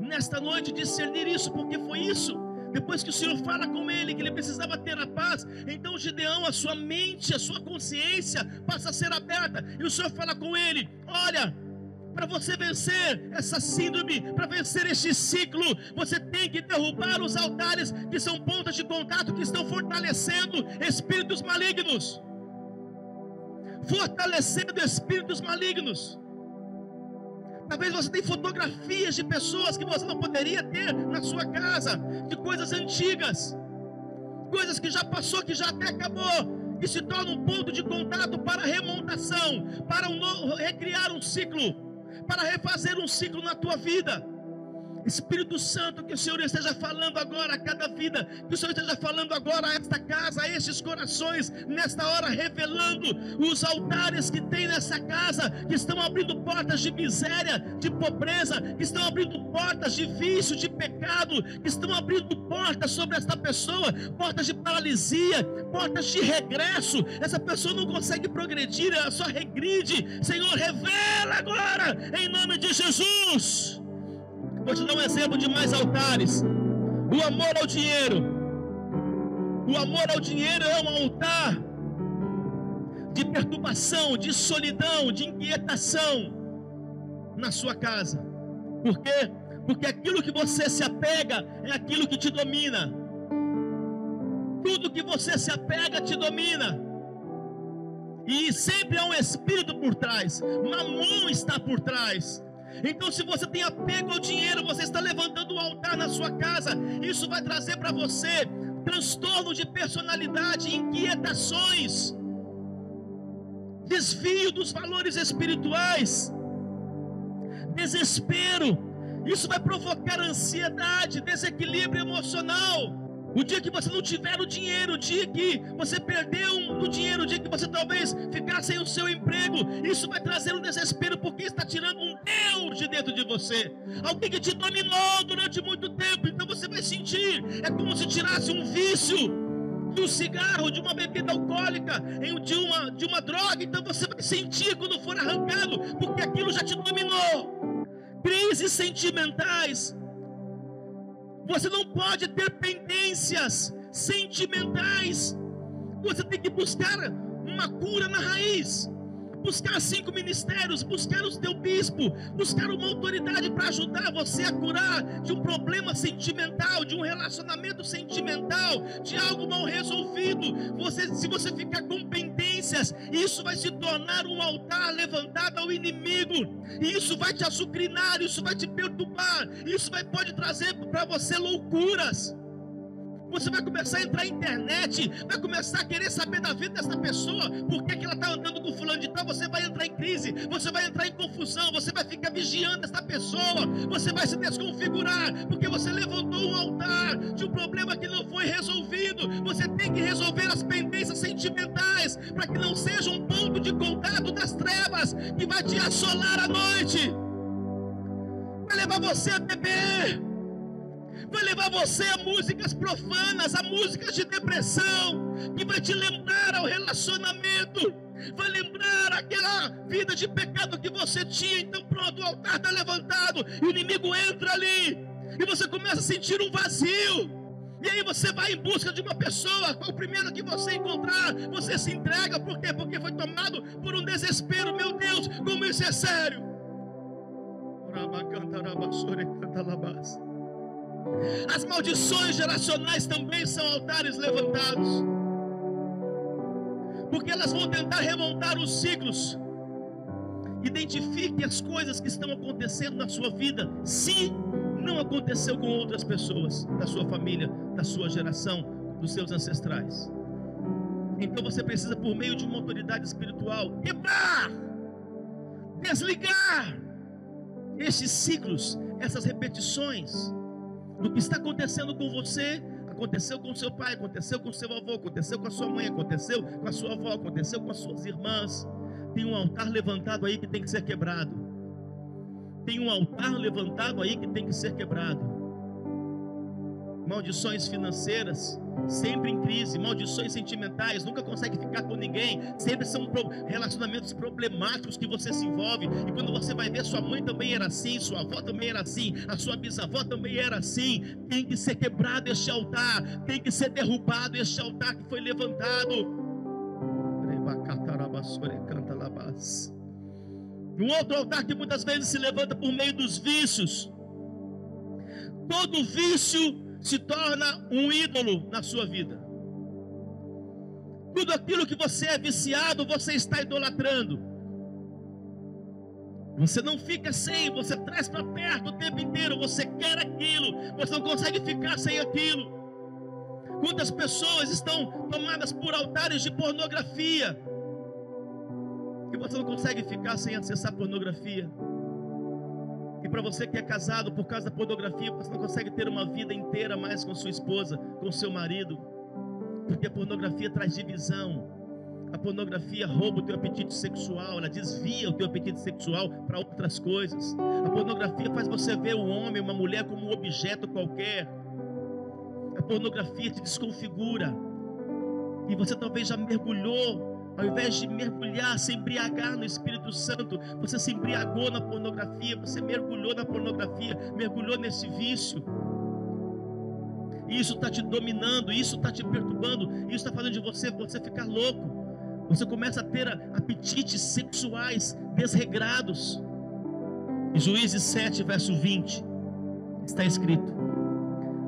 nesta noite, discernir isso, porque foi isso. Depois que o Senhor fala com ele que ele precisava ter a paz, então Gideão, a sua mente, a sua consciência passa a ser aberta. E o Senhor fala com ele: Olha, para você vencer essa síndrome, para vencer este ciclo, você tem que derrubar os altares que são pontas de contato que estão fortalecendo espíritos malignos. Fortalecendo espíritos malignos. Talvez você tenha fotografias de pessoas que você não poderia ter na sua casa, de coisas antigas, coisas que já passou, que já até acabou, e se torna um ponto de contato para remontação, para um novo, recriar um ciclo, para refazer um ciclo na tua vida. Espírito Santo, que o Senhor esteja falando agora a cada vida, que o Senhor esteja falando agora a esta casa, a estes corações, nesta hora, revelando os altares que tem nessa casa, que estão abrindo portas de miséria, de pobreza, que estão abrindo portas de vício, de pecado, que estão abrindo portas sobre esta pessoa, portas de paralisia, portas de regresso. Essa pessoa não consegue progredir, ela só regride. Senhor, revela agora, em nome de Jesus. Vou te dar um exemplo de mais altares. O amor ao dinheiro. O amor ao dinheiro é um altar de perturbação, de solidão, de inquietação na sua casa. Por quê? Porque aquilo que você se apega é aquilo que te domina. Tudo que você se apega te domina. E sempre há um espírito por trás. Mamon está por trás. Então, se você tem apego ao dinheiro, você está levantando um altar na sua casa. Isso vai trazer para você transtorno de personalidade, inquietações, desvio dos valores espirituais, desespero. Isso vai provocar ansiedade, desequilíbrio emocional. O dia que você não tiver o dinheiro, o dia que você perdeu o dinheiro, o dia que você talvez ficar sem o seu emprego, isso vai trazer um desespero porque está tirando um Deus de dentro de você. Alguém que te dominou durante muito tempo, então você vai sentir, é como se tirasse um vício de um cigarro, de uma bebida alcoólica, de uma, de uma droga, então você vai sentir quando for arrancado, porque aquilo já te dominou. Crises sentimentais, você não pode ter pendências sentimentais. Você tem que buscar uma cura na raiz buscar cinco ministérios, buscar o teu bispo, buscar uma autoridade para ajudar você a curar de um problema sentimental, de um relacionamento sentimental, de algo mal resolvido. Você, se você ficar com pendências, isso vai se tornar um altar levantado ao inimigo. E isso vai te açucrinar, isso vai te perturbar, isso vai pode trazer para você loucuras. Você vai começar a entrar na internet, vai começar a querer saber da vida dessa pessoa, por que, que ela está andando com fulano de tal. Você vai entrar em crise, você vai entrar em confusão, você vai ficar vigiando essa pessoa, você vai se desconfigurar, porque você levantou um altar de um problema que não foi resolvido. Você tem que resolver as pendências sentimentais, para que não seja um ponto de contato das trevas que vai te assolar à noite, vai levar você a beber vai levar você a músicas profanas, a músicas de depressão, que vai te lembrar ao relacionamento, vai lembrar aquela vida de pecado que você tinha. Então, pronto, o altar está levantado, e o inimigo entra ali, e você começa a sentir um vazio. E aí você vai em busca de uma pessoa, qual o primeiro que você encontrar, você se entrega, por quê? Porque foi tomado por um desespero, meu Deus, como isso é sério. canta, canta, as maldições geracionais também são altares levantados. Porque elas vão tentar remontar os ciclos. Identifique as coisas que estão acontecendo na sua vida, se não aconteceu com outras pessoas da sua família, da sua geração, dos seus ancestrais. Então você precisa, por meio de uma autoridade espiritual, quebrar, desligar esses ciclos, essas repetições do que está acontecendo com você, aconteceu com seu pai, aconteceu com seu avô, aconteceu com a sua mãe, aconteceu com a sua avó, aconteceu com as suas irmãs. Tem um altar levantado aí que tem que ser quebrado. Tem um altar levantado aí que tem que ser quebrado maldições financeiras, sempre em crise, maldições sentimentais, nunca consegue ficar com ninguém, sempre são relacionamentos problemáticos que você se envolve, e quando você vai ver, sua mãe também era assim, sua avó também era assim, a sua bisavó também era assim, tem que ser quebrado este altar, tem que ser derrubado este altar que foi levantado. Um outro altar que muitas vezes se levanta por meio dos vícios. Todo vício se torna um ídolo na sua vida. Tudo aquilo que você é viciado, você está idolatrando. Você não fica sem, você traz para perto o tempo inteiro, você quer aquilo, você não consegue ficar sem aquilo. Quantas pessoas estão tomadas por altares de pornografia, que você não consegue ficar sem acessar pornografia. E para você que é casado por causa da pornografia, você não consegue ter uma vida inteira mais com sua esposa, com seu marido, porque a pornografia traz divisão. A pornografia rouba o teu apetite sexual, ela desvia o teu apetite sexual para outras coisas. A pornografia faz você ver o homem, uma mulher como um objeto qualquer. A pornografia te desconfigura. E você talvez já mergulhou ao invés de mergulhar, se embriagar no Espírito Santo, você se embriagou na pornografia, você mergulhou na pornografia, mergulhou nesse vício. Isso está te dominando, isso está te perturbando, isso está fazendo de você você ficar louco. Você começa a ter apetites sexuais desregrados. Juízes 7, verso 20, está escrito: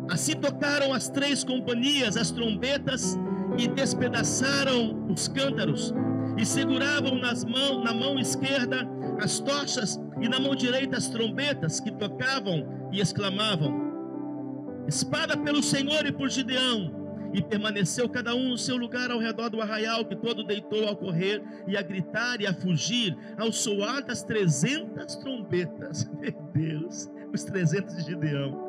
Assim tocaram as três companhias as trombetas e despedaçaram os cântaros e seguravam nas mão, na mão esquerda as tochas e na mão direita as trombetas que tocavam e exclamavam: Espada pelo Senhor e por Gideão. E permaneceu cada um no seu lugar ao redor do arraial, que todo deitou ao correr e a gritar e a fugir, ao soar das trezentas trombetas. Meu Deus, os trezentos de Gideão.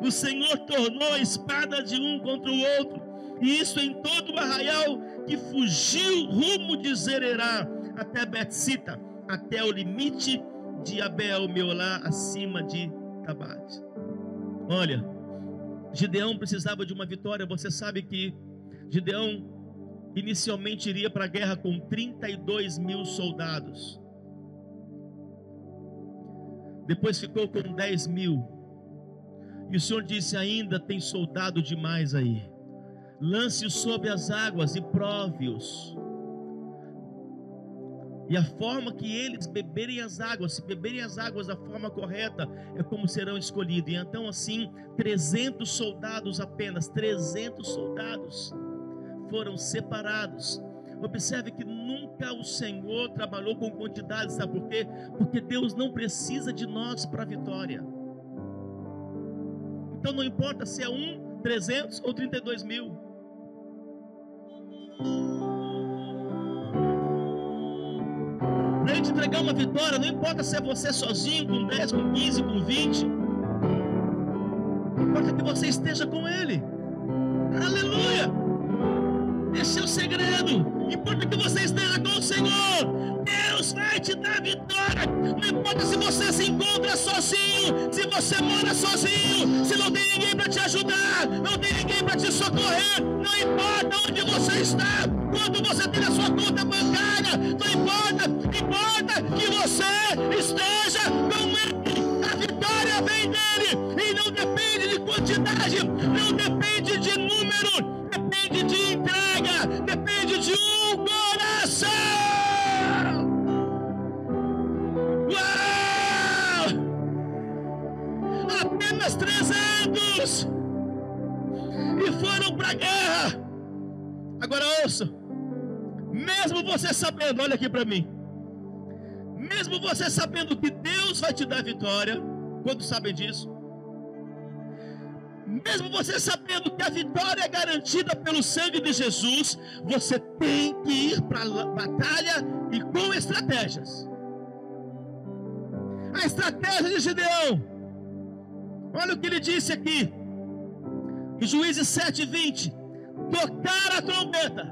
O Senhor tornou a espada de um contra o outro, e isso em todo o arraial que fugiu rumo de Zererá até Betsita, até o limite de Abel Meolá, acima de Tabate. Olha, Gideão precisava de uma vitória. Você sabe que Gideão inicialmente iria para a guerra com 32 mil soldados. Depois ficou com 10 mil. E o Senhor disse: ainda tem soldado demais aí. Lance-os sobre as águas e prove-os. E a forma que eles beberem as águas, se beberem as águas da forma correta, é como serão escolhidos. E então, assim, 300 soldados apenas, 300 soldados foram separados. Observe que nunca o Senhor trabalhou com quantidade, sabe por quê? Porque Deus não precisa de nós para a vitória. Então não importa se é um, 300 ou 32 mil. Para Ele te entregar uma vitória, não importa se é você sozinho, com 10, com 15, com 20. Importa que você esteja com Ele. Aleluia! Esse é o segredo. Importa que você esteja com o Senhor. Deus vai te dar vitória. Não importa se você se encontra sozinho, se você mora sozinho, se não tem ninguém para te ajudar, não tem ninguém para te socorrer. Não importa onde você está, quanto você tem na sua conta bancária, não importa. Importa que você esteja com Ele. A vitória vem dele e não depende de quantidade, olha aqui para mim, mesmo você sabendo que Deus vai te dar vitória, quando sabem disso? Mesmo você sabendo que a vitória é garantida pelo sangue de Jesus, você tem que ir para a batalha e com estratégias. A estratégia de Gideão. Olha o que ele disse aqui. Em Juízes 7:20, tocar a trombeta.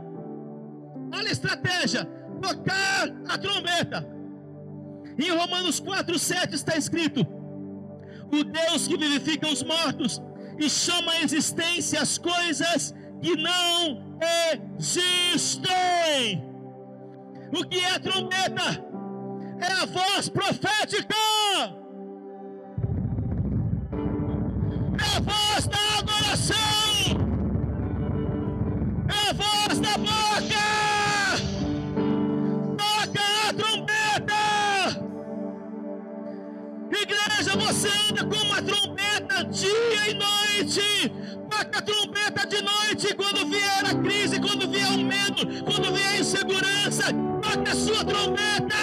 Olha a estratégia, tocar a trombeta. Em Romanos 4:7 está escrito: O Deus que vivifica os mortos e chama à existência as coisas que não existem. O que é a trombeta? É a voz profética. Noite. Toca a trombeta de noite quando vier a crise, quando vier o medo, quando vier a insegurança. Toca a sua trombeta.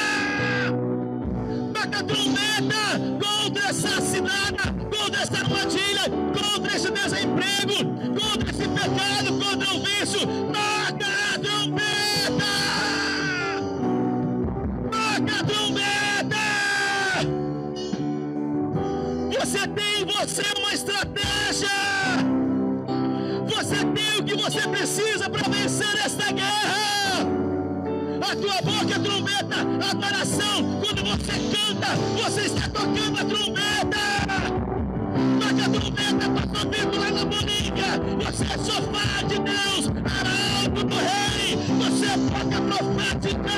Toca a trombeta contra essa cidade, contra essa armadilha, contra esse desemprego, contra esse pecado, contra o vício. Toca a trombeta. Toca a trombeta. Você tem em você uma estratégia. Você está tocando a trombeta. Toca a trombeta, pastor Vitor lá na Boninga. Você é sofá de Deus, arauto do rei. Você é boca profética.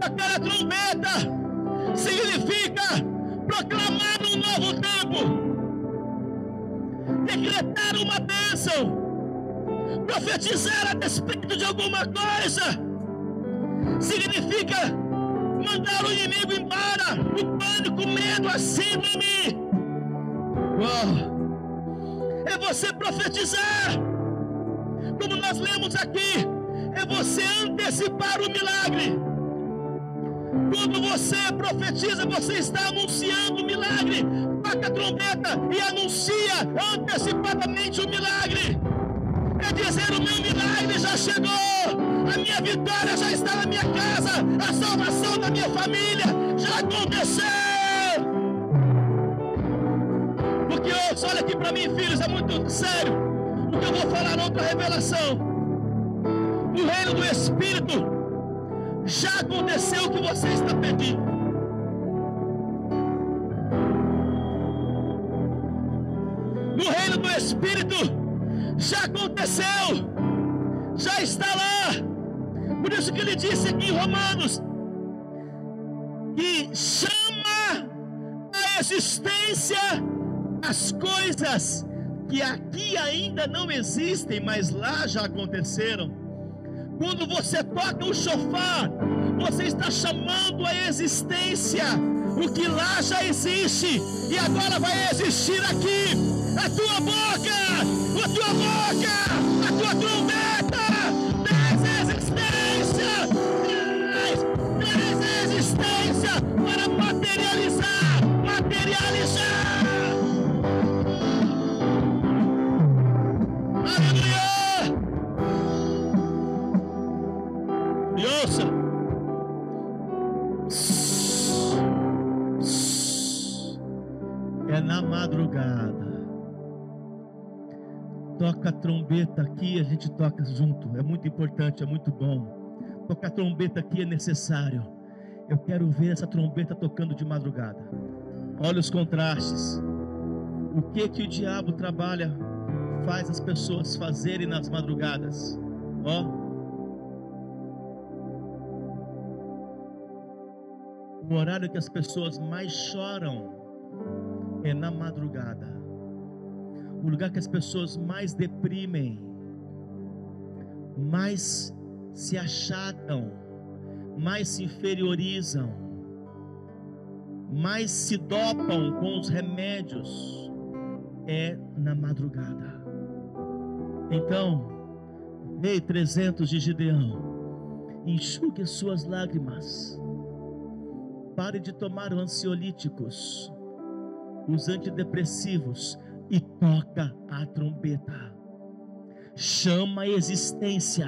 Tocar a trombeta significa proclamar um novo tempo, decretar uma bênção, profetizar a respeito de alguma coisa, significa mandar o inimigo embora, o pânico, o medo, a síndrome. É você profetizar, como nós lemos aqui, é você antecipar o milagre. Quando você profetiza, você está anunciando o milagre. Toca a trombeta e anuncia antecipadamente o milagre. É dizer: o meu milagre já chegou, a minha vitória já está na minha casa, a salvação da minha família já aconteceu. Porque, olha aqui para mim, filhos, é muito sério. O que eu vou falar outra revelação. No reino do Espírito, já aconteceu o que você está pedindo. No reino do Espírito, já aconteceu, já está lá. Por isso que ele disse aqui em Romanos, que chama a existência as coisas que aqui ainda não existem, mas lá já aconteceram. Quando você toca o chofar, você está chamando a existência o que lá já existe e agora vai existir aqui. A tua boca, a tua boca, a tua trombeta, trombeta aqui, a gente toca junto. É muito importante, é muito bom. Tocar trombeta aqui é necessário. Eu quero ver essa trombeta tocando de madrugada. Olha os contrastes. O que que o diabo trabalha, faz as pessoas fazerem nas madrugadas? Ó, o horário que as pessoas mais choram é na madrugada. O lugar que as pessoas mais deprimem, mais se achatam, mais se inferiorizam, mais se dopam com os remédios, é na madrugada. Então, ei 300 de Gideão, enxugue as suas lágrimas, pare de tomar ansiolíticos, os antidepressivos e toca a trombeta. Chama a existência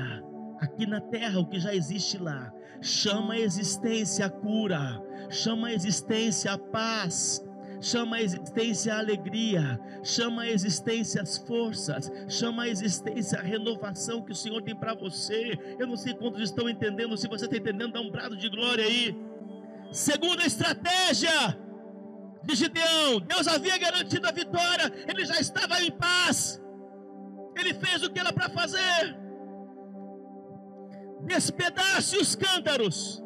aqui na terra o que já existe lá. Chama a existência a cura, chama a existência a paz, chama a existência a alegria, chama a existência as forças, chama a existência a renovação que o Senhor tem para você. Eu não sei quantos estão entendendo, se você está entendendo, dá um brado de glória aí. Segunda estratégia, de Gideão. Deus havia garantido a vitória, ele já estava em paz. Ele fez o que era para fazer. Despedace os cântaros.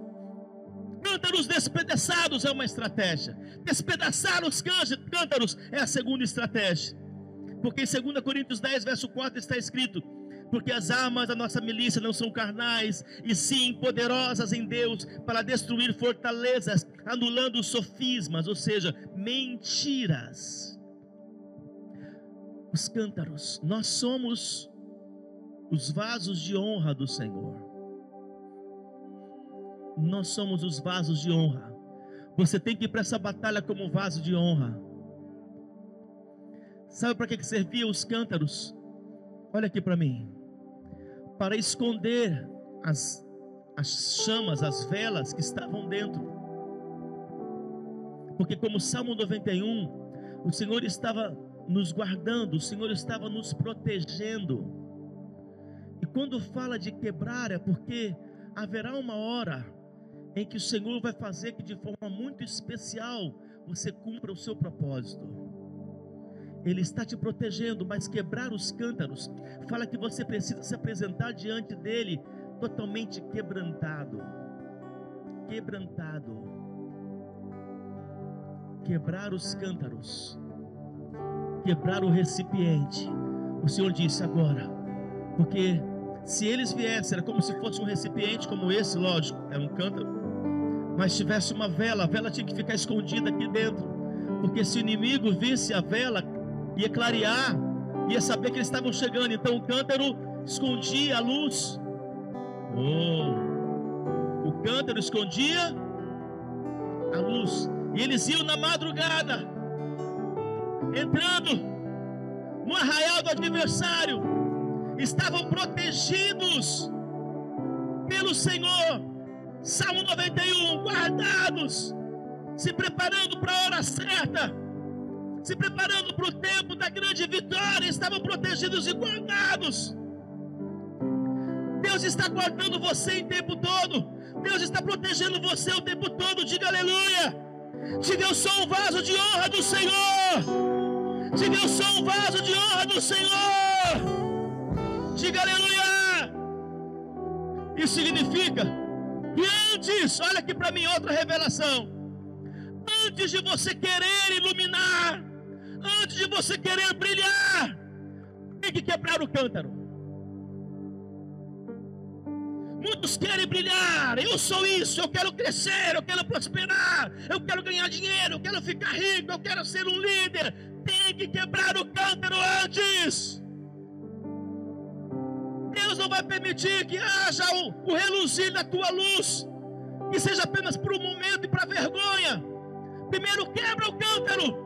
Cântaros despedaçados é uma estratégia. Despedaçar os cântaros é a segunda estratégia. Porque em 2 Coríntios 10, verso 4 está escrito: porque as armas da nossa milícia não são carnais, e sim poderosas em Deus para destruir fortalezas, anulando sofismas, ou seja, mentiras. Os cântaros, nós somos os vasos de honra do Senhor. Nós somos os vasos de honra. Você tem que ir para essa batalha como vaso de honra. Sabe para que serviam os cântaros? Olha aqui para mim para esconder as, as chamas, as velas que estavam dentro. Porque, como Salmo 91, o Senhor estava nos guardando, o Senhor estava nos protegendo. E quando fala de quebrar, é porque haverá uma hora em que o Senhor vai fazer que de forma muito especial você cumpra o seu propósito. Ele está te protegendo, mas quebrar os cântaros fala que você precisa se apresentar diante dele totalmente quebrantado. Quebrantado. Quebrar os cântaros. Quebrar o recipiente. O Senhor disse agora, porque se eles viessem, era como se fosse um recipiente como esse, lógico, era um cântaro. mas tivesse uma vela, a vela tinha que ficar escondida aqui dentro, porque se o inimigo visse a vela, ia clarear, ia saber que eles estavam chegando. Então o cântaro escondia a luz. Oh. O cântaro escondia a luz. E eles iam na madrugada, entrando no arraial do adversário, estavam protegidos pelo Senhor. Salmo 91, guardados, se preparando para a hora certa, se preparando para o tempo da grande vitória, estavam protegidos e guardados. Deus está guardando você em tempo todo. Deus está protegendo você o tempo todo. Diga aleluia. Diga eu sou um vaso de honra do Senhor. Diga eu sou um vaso de honra do Senhor. Diga aleluia. Isso significa que antes, olha aqui para mim outra revelação. Antes de você querer iluminar, antes de você querer brilhar, tem que quebrar o cântaro. Muitos querem brilhar. Eu sou isso. Eu quero crescer. Eu quero prosperar. Eu quero ganhar dinheiro. Eu quero ficar rico. Eu quero ser um líder. Tem que quebrar o cântaro antes. Deus não vai permitir que haja o, o reluzir da tua luz. Que seja apenas por um momento e para vergonha. Primeiro quebra o cântaro.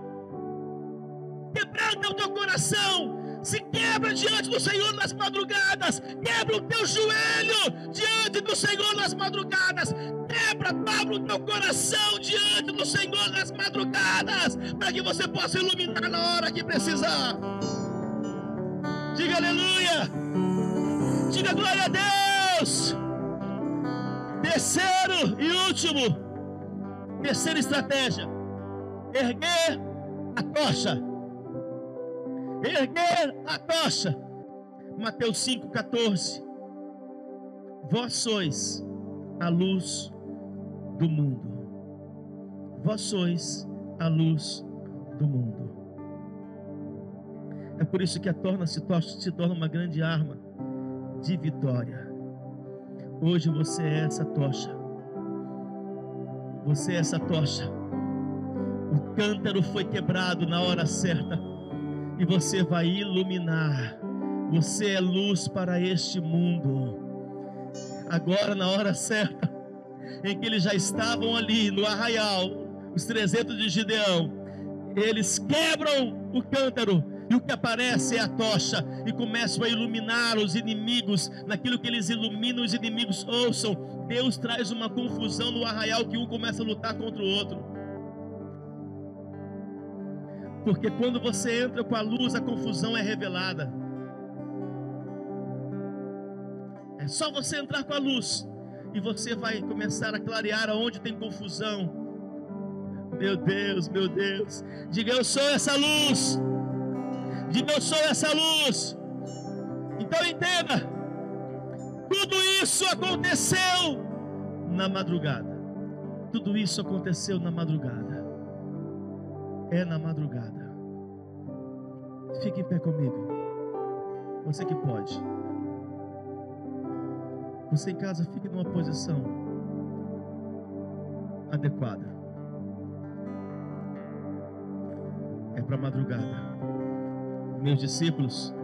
Quebranta o teu coração. Se quebra diante do Senhor nas madrugadas, quebra o teu joelho diante do Senhor nas madrugadas, quebra, dobra o teu coração diante do Senhor nas madrugadas, para que você possa iluminar na hora que precisar. Diga aleluia, diga glória a Deus. Terceiro e último, terceira estratégia: erguer a tocha erguer a tocha. Mateus 5,14. Vós sois a luz do mundo. Vós sois a luz do mundo. É por isso que a torna se, se torna uma grande arma de vitória. Hoje você é essa tocha. Você é essa tocha. O cântaro foi quebrado na hora certa e você vai iluminar. Você é luz para este mundo. Agora, na hora certa, em que eles já estavam ali no arraial, os 300 de Gideão, eles quebram o cântaro e o que aparece é a tocha e começam a iluminar os inimigos. Naquilo que eles iluminam, os inimigos ouçam. Deus traz uma confusão no arraial que um começa a lutar contra o outro. Porque quando você entra com a luz, a confusão é revelada. É só você entrar com a luz e você vai começar a clarear aonde tem confusão. Meu Deus, meu Deus. Diga eu sou essa luz. Diga eu sou essa luz. Então entenda. Tudo isso aconteceu na madrugada. Tudo isso aconteceu na madrugada é na madrugada. Fique em pé comigo. Você que pode. Você em casa, fique numa posição adequada. É para madrugada. Meus discípulos,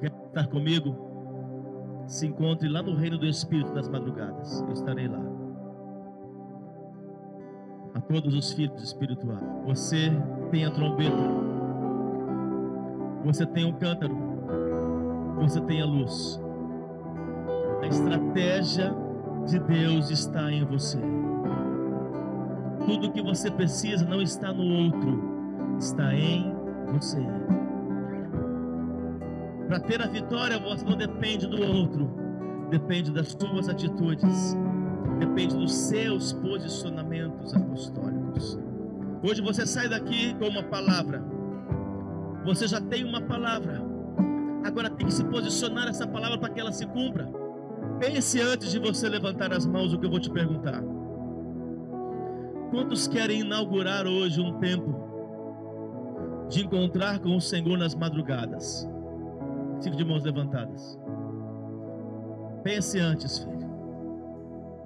quer estar comigo? Se encontre lá no reino do Espírito das madrugadas. Eu estarei lá todos os filhos espirituais. Você tem a trombeta, você tem o cântaro, você tem a luz. A estratégia de Deus está em você. Tudo que você precisa não está no outro, está em você. Para ter a vitória, você não depende do outro, depende das suas atitudes depende dos seus posicionamentos apostólicos. Hoje você sai daqui com uma palavra, você já tem uma palavra, agora tem que se posicionar essa palavra para que ela se cumpra. Pense antes de você levantar as mãos o que eu vou te perguntar. Quantos querem inaugurar hoje um tempo de encontrar com o Senhor nas madrugadas? Fique de mãos levantadas. Pense antes, filho.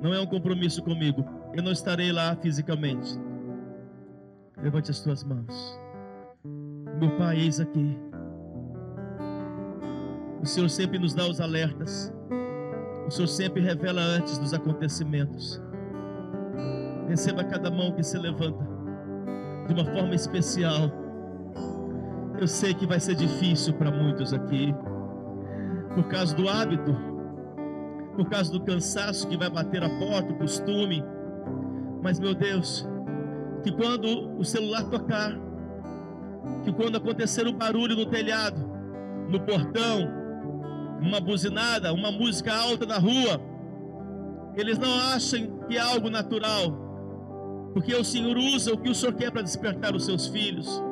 Não é um compromisso comigo. Eu não estarei lá fisicamente. Levante as tuas mãos. Meu Pai, eis aqui. O Senhor sempre nos dá os alertas. O Senhor sempre revela antes dos acontecimentos. Receba cada mão que se levanta de uma forma especial. Eu sei que vai ser difícil para muitos aqui, por causa do hábito, por causa do cansaço que vai bater a porta, o costume. Mas, meu Deus, que quando o celular tocar, que quando acontecer o um barulho no telhado, no portão, uma buzinada, uma música alta na rua, eles não achem que é algo natural, porque o Senhor usa o que o Senhor quer para despertar os seus filhos.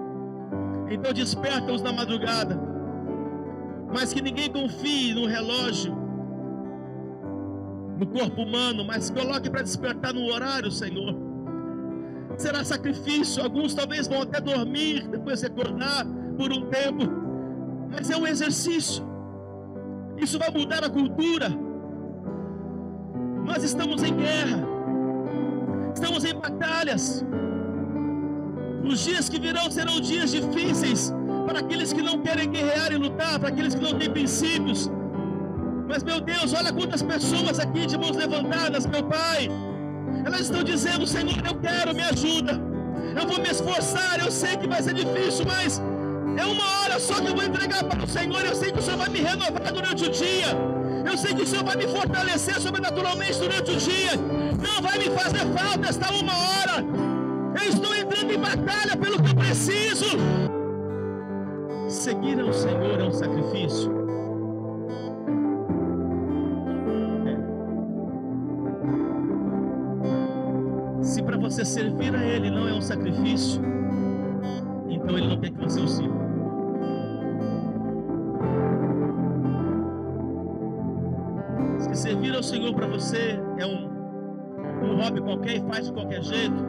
Então desperta-os na madrugada, mas que ninguém confie no relógio, no corpo humano, mas coloque para despertar no horário, Senhor. Será sacrifício, alguns talvez vão até dormir, depois recordar por um tempo, mas é um exercício. Isso vai mudar a cultura. Nós estamos em guerra, estamos em batalhas. Os dias que virão serão dias difíceis para aqueles que não querem guerrear e lutar, para aqueles que não têm princípios. Mas, meu Deus, olha quantas pessoas aqui de mãos levantadas, meu Pai. Elas estão dizendo: Senhor, eu quero, me ajuda. Eu vou me esforçar. Eu sei que vai ser difícil, mas é uma hora só que eu vou entregar para o Senhor. Eu sei que o Senhor vai me renovar durante o dia. Eu sei que o Senhor vai me fortalecer sobrenaturalmente durante o dia. Não vai me fazer falta esta uma hora. Eu estou entrando em batalha pelo que eu preciso. Seguir ao Senhor é um sacrifício. Você servir a Ele não é um sacrifício, então Ele não quer que você o sirva. Se servir ao Senhor para você é um, um hobby qualquer e faz de qualquer jeito,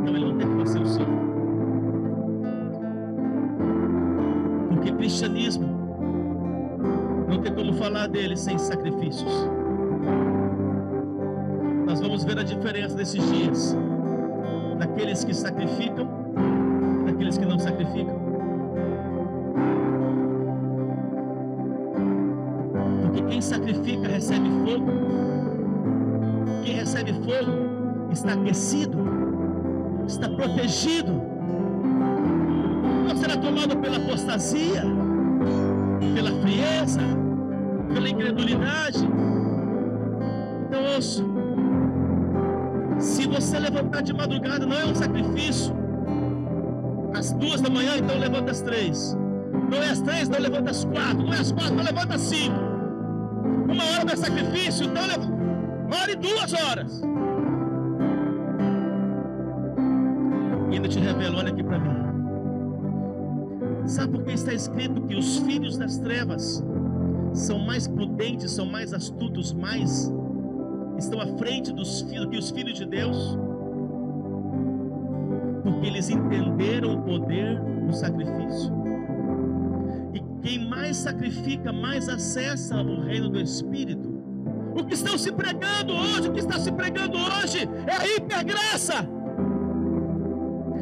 então Ele não quer que você o sirva. Porque cristianismo não tem como falar dele sem sacrifícios. Nós vamos ver a diferença desses dias daqueles que sacrificam, daqueles que não sacrificam. Porque quem sacrifica recebe fogo. Quem recebe fogo está aquecido, está protegido. Não será tomado pela apostasia, pela frieza, pela incredulidade. Então ouço. Você levantar de madrugada, não é um sacrifício. Às duas da manhã, então levanta às três. Não é às três, não levanta às quatro. Não é às quatro, não levanta às cinco. Uma hora não é sacrifício, então levanta. Hora e duas horas. E ainda te revelo, olha aqui para mim. Sabe por que está escrito que os filhos das trevas são mais prudentes, são mais astutos, mais estão à frente dos filhos que os filhos de Deus? Porque eles entenderam o poder do sacrifício. E quem mais sacrifica, mais acessa o reino do Espírito. O que estão se pregando hoje, o que está se pregando hoje é a hipergraça.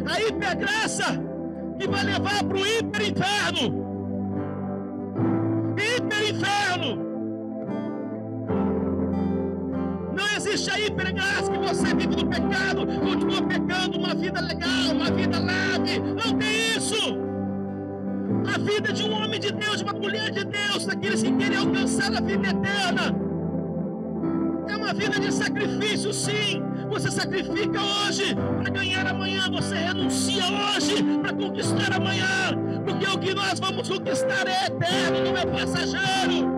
A hipergraça que vai levar para o hiperinferno. Existe a hipergraça que você vive no pecado, continua pecando, uma vida legal, uma vida leve. Não tem isso. A vida de um homem de Deus, de uma mulher de Deus, daqueles que querem alcançar a vida eterna. É uma vida de sacrifício, sim. Você sacrifica hoje para ganhar amanhã. Você renuncia hoje para conquistar amanhã. Porque o que nós vamos conquistar é eterno, não é passageiro.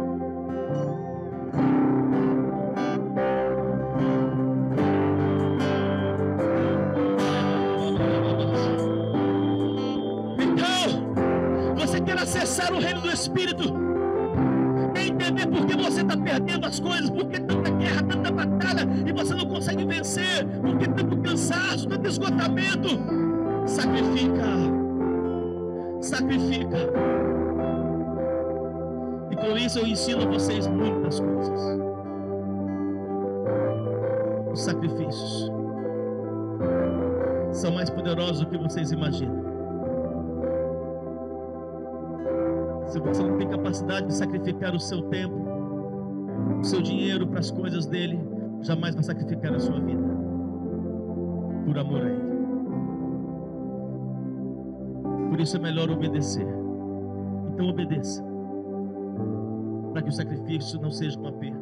Espírito? Quer entender por que você está perdendo as coisas? Por que tanta guerra, tanta batalha e você não consegue vencer? Por que tanto cansaço, tanto esgotamento? Sacrifica. Sacrifica. E com isso eu ensino a vocês muitas coisas. Os sacrifícios são mais poderosos do que vocês imaginam. Se você não tem capacidade de sacrificar o seu tempo, o seu dinheiro para as coisas dele, jamais vai sacrificar a sua vida por amor a ele. Por isso é melhor obedecer. Então obedeça. Para que o sacrifício não seja uma perda.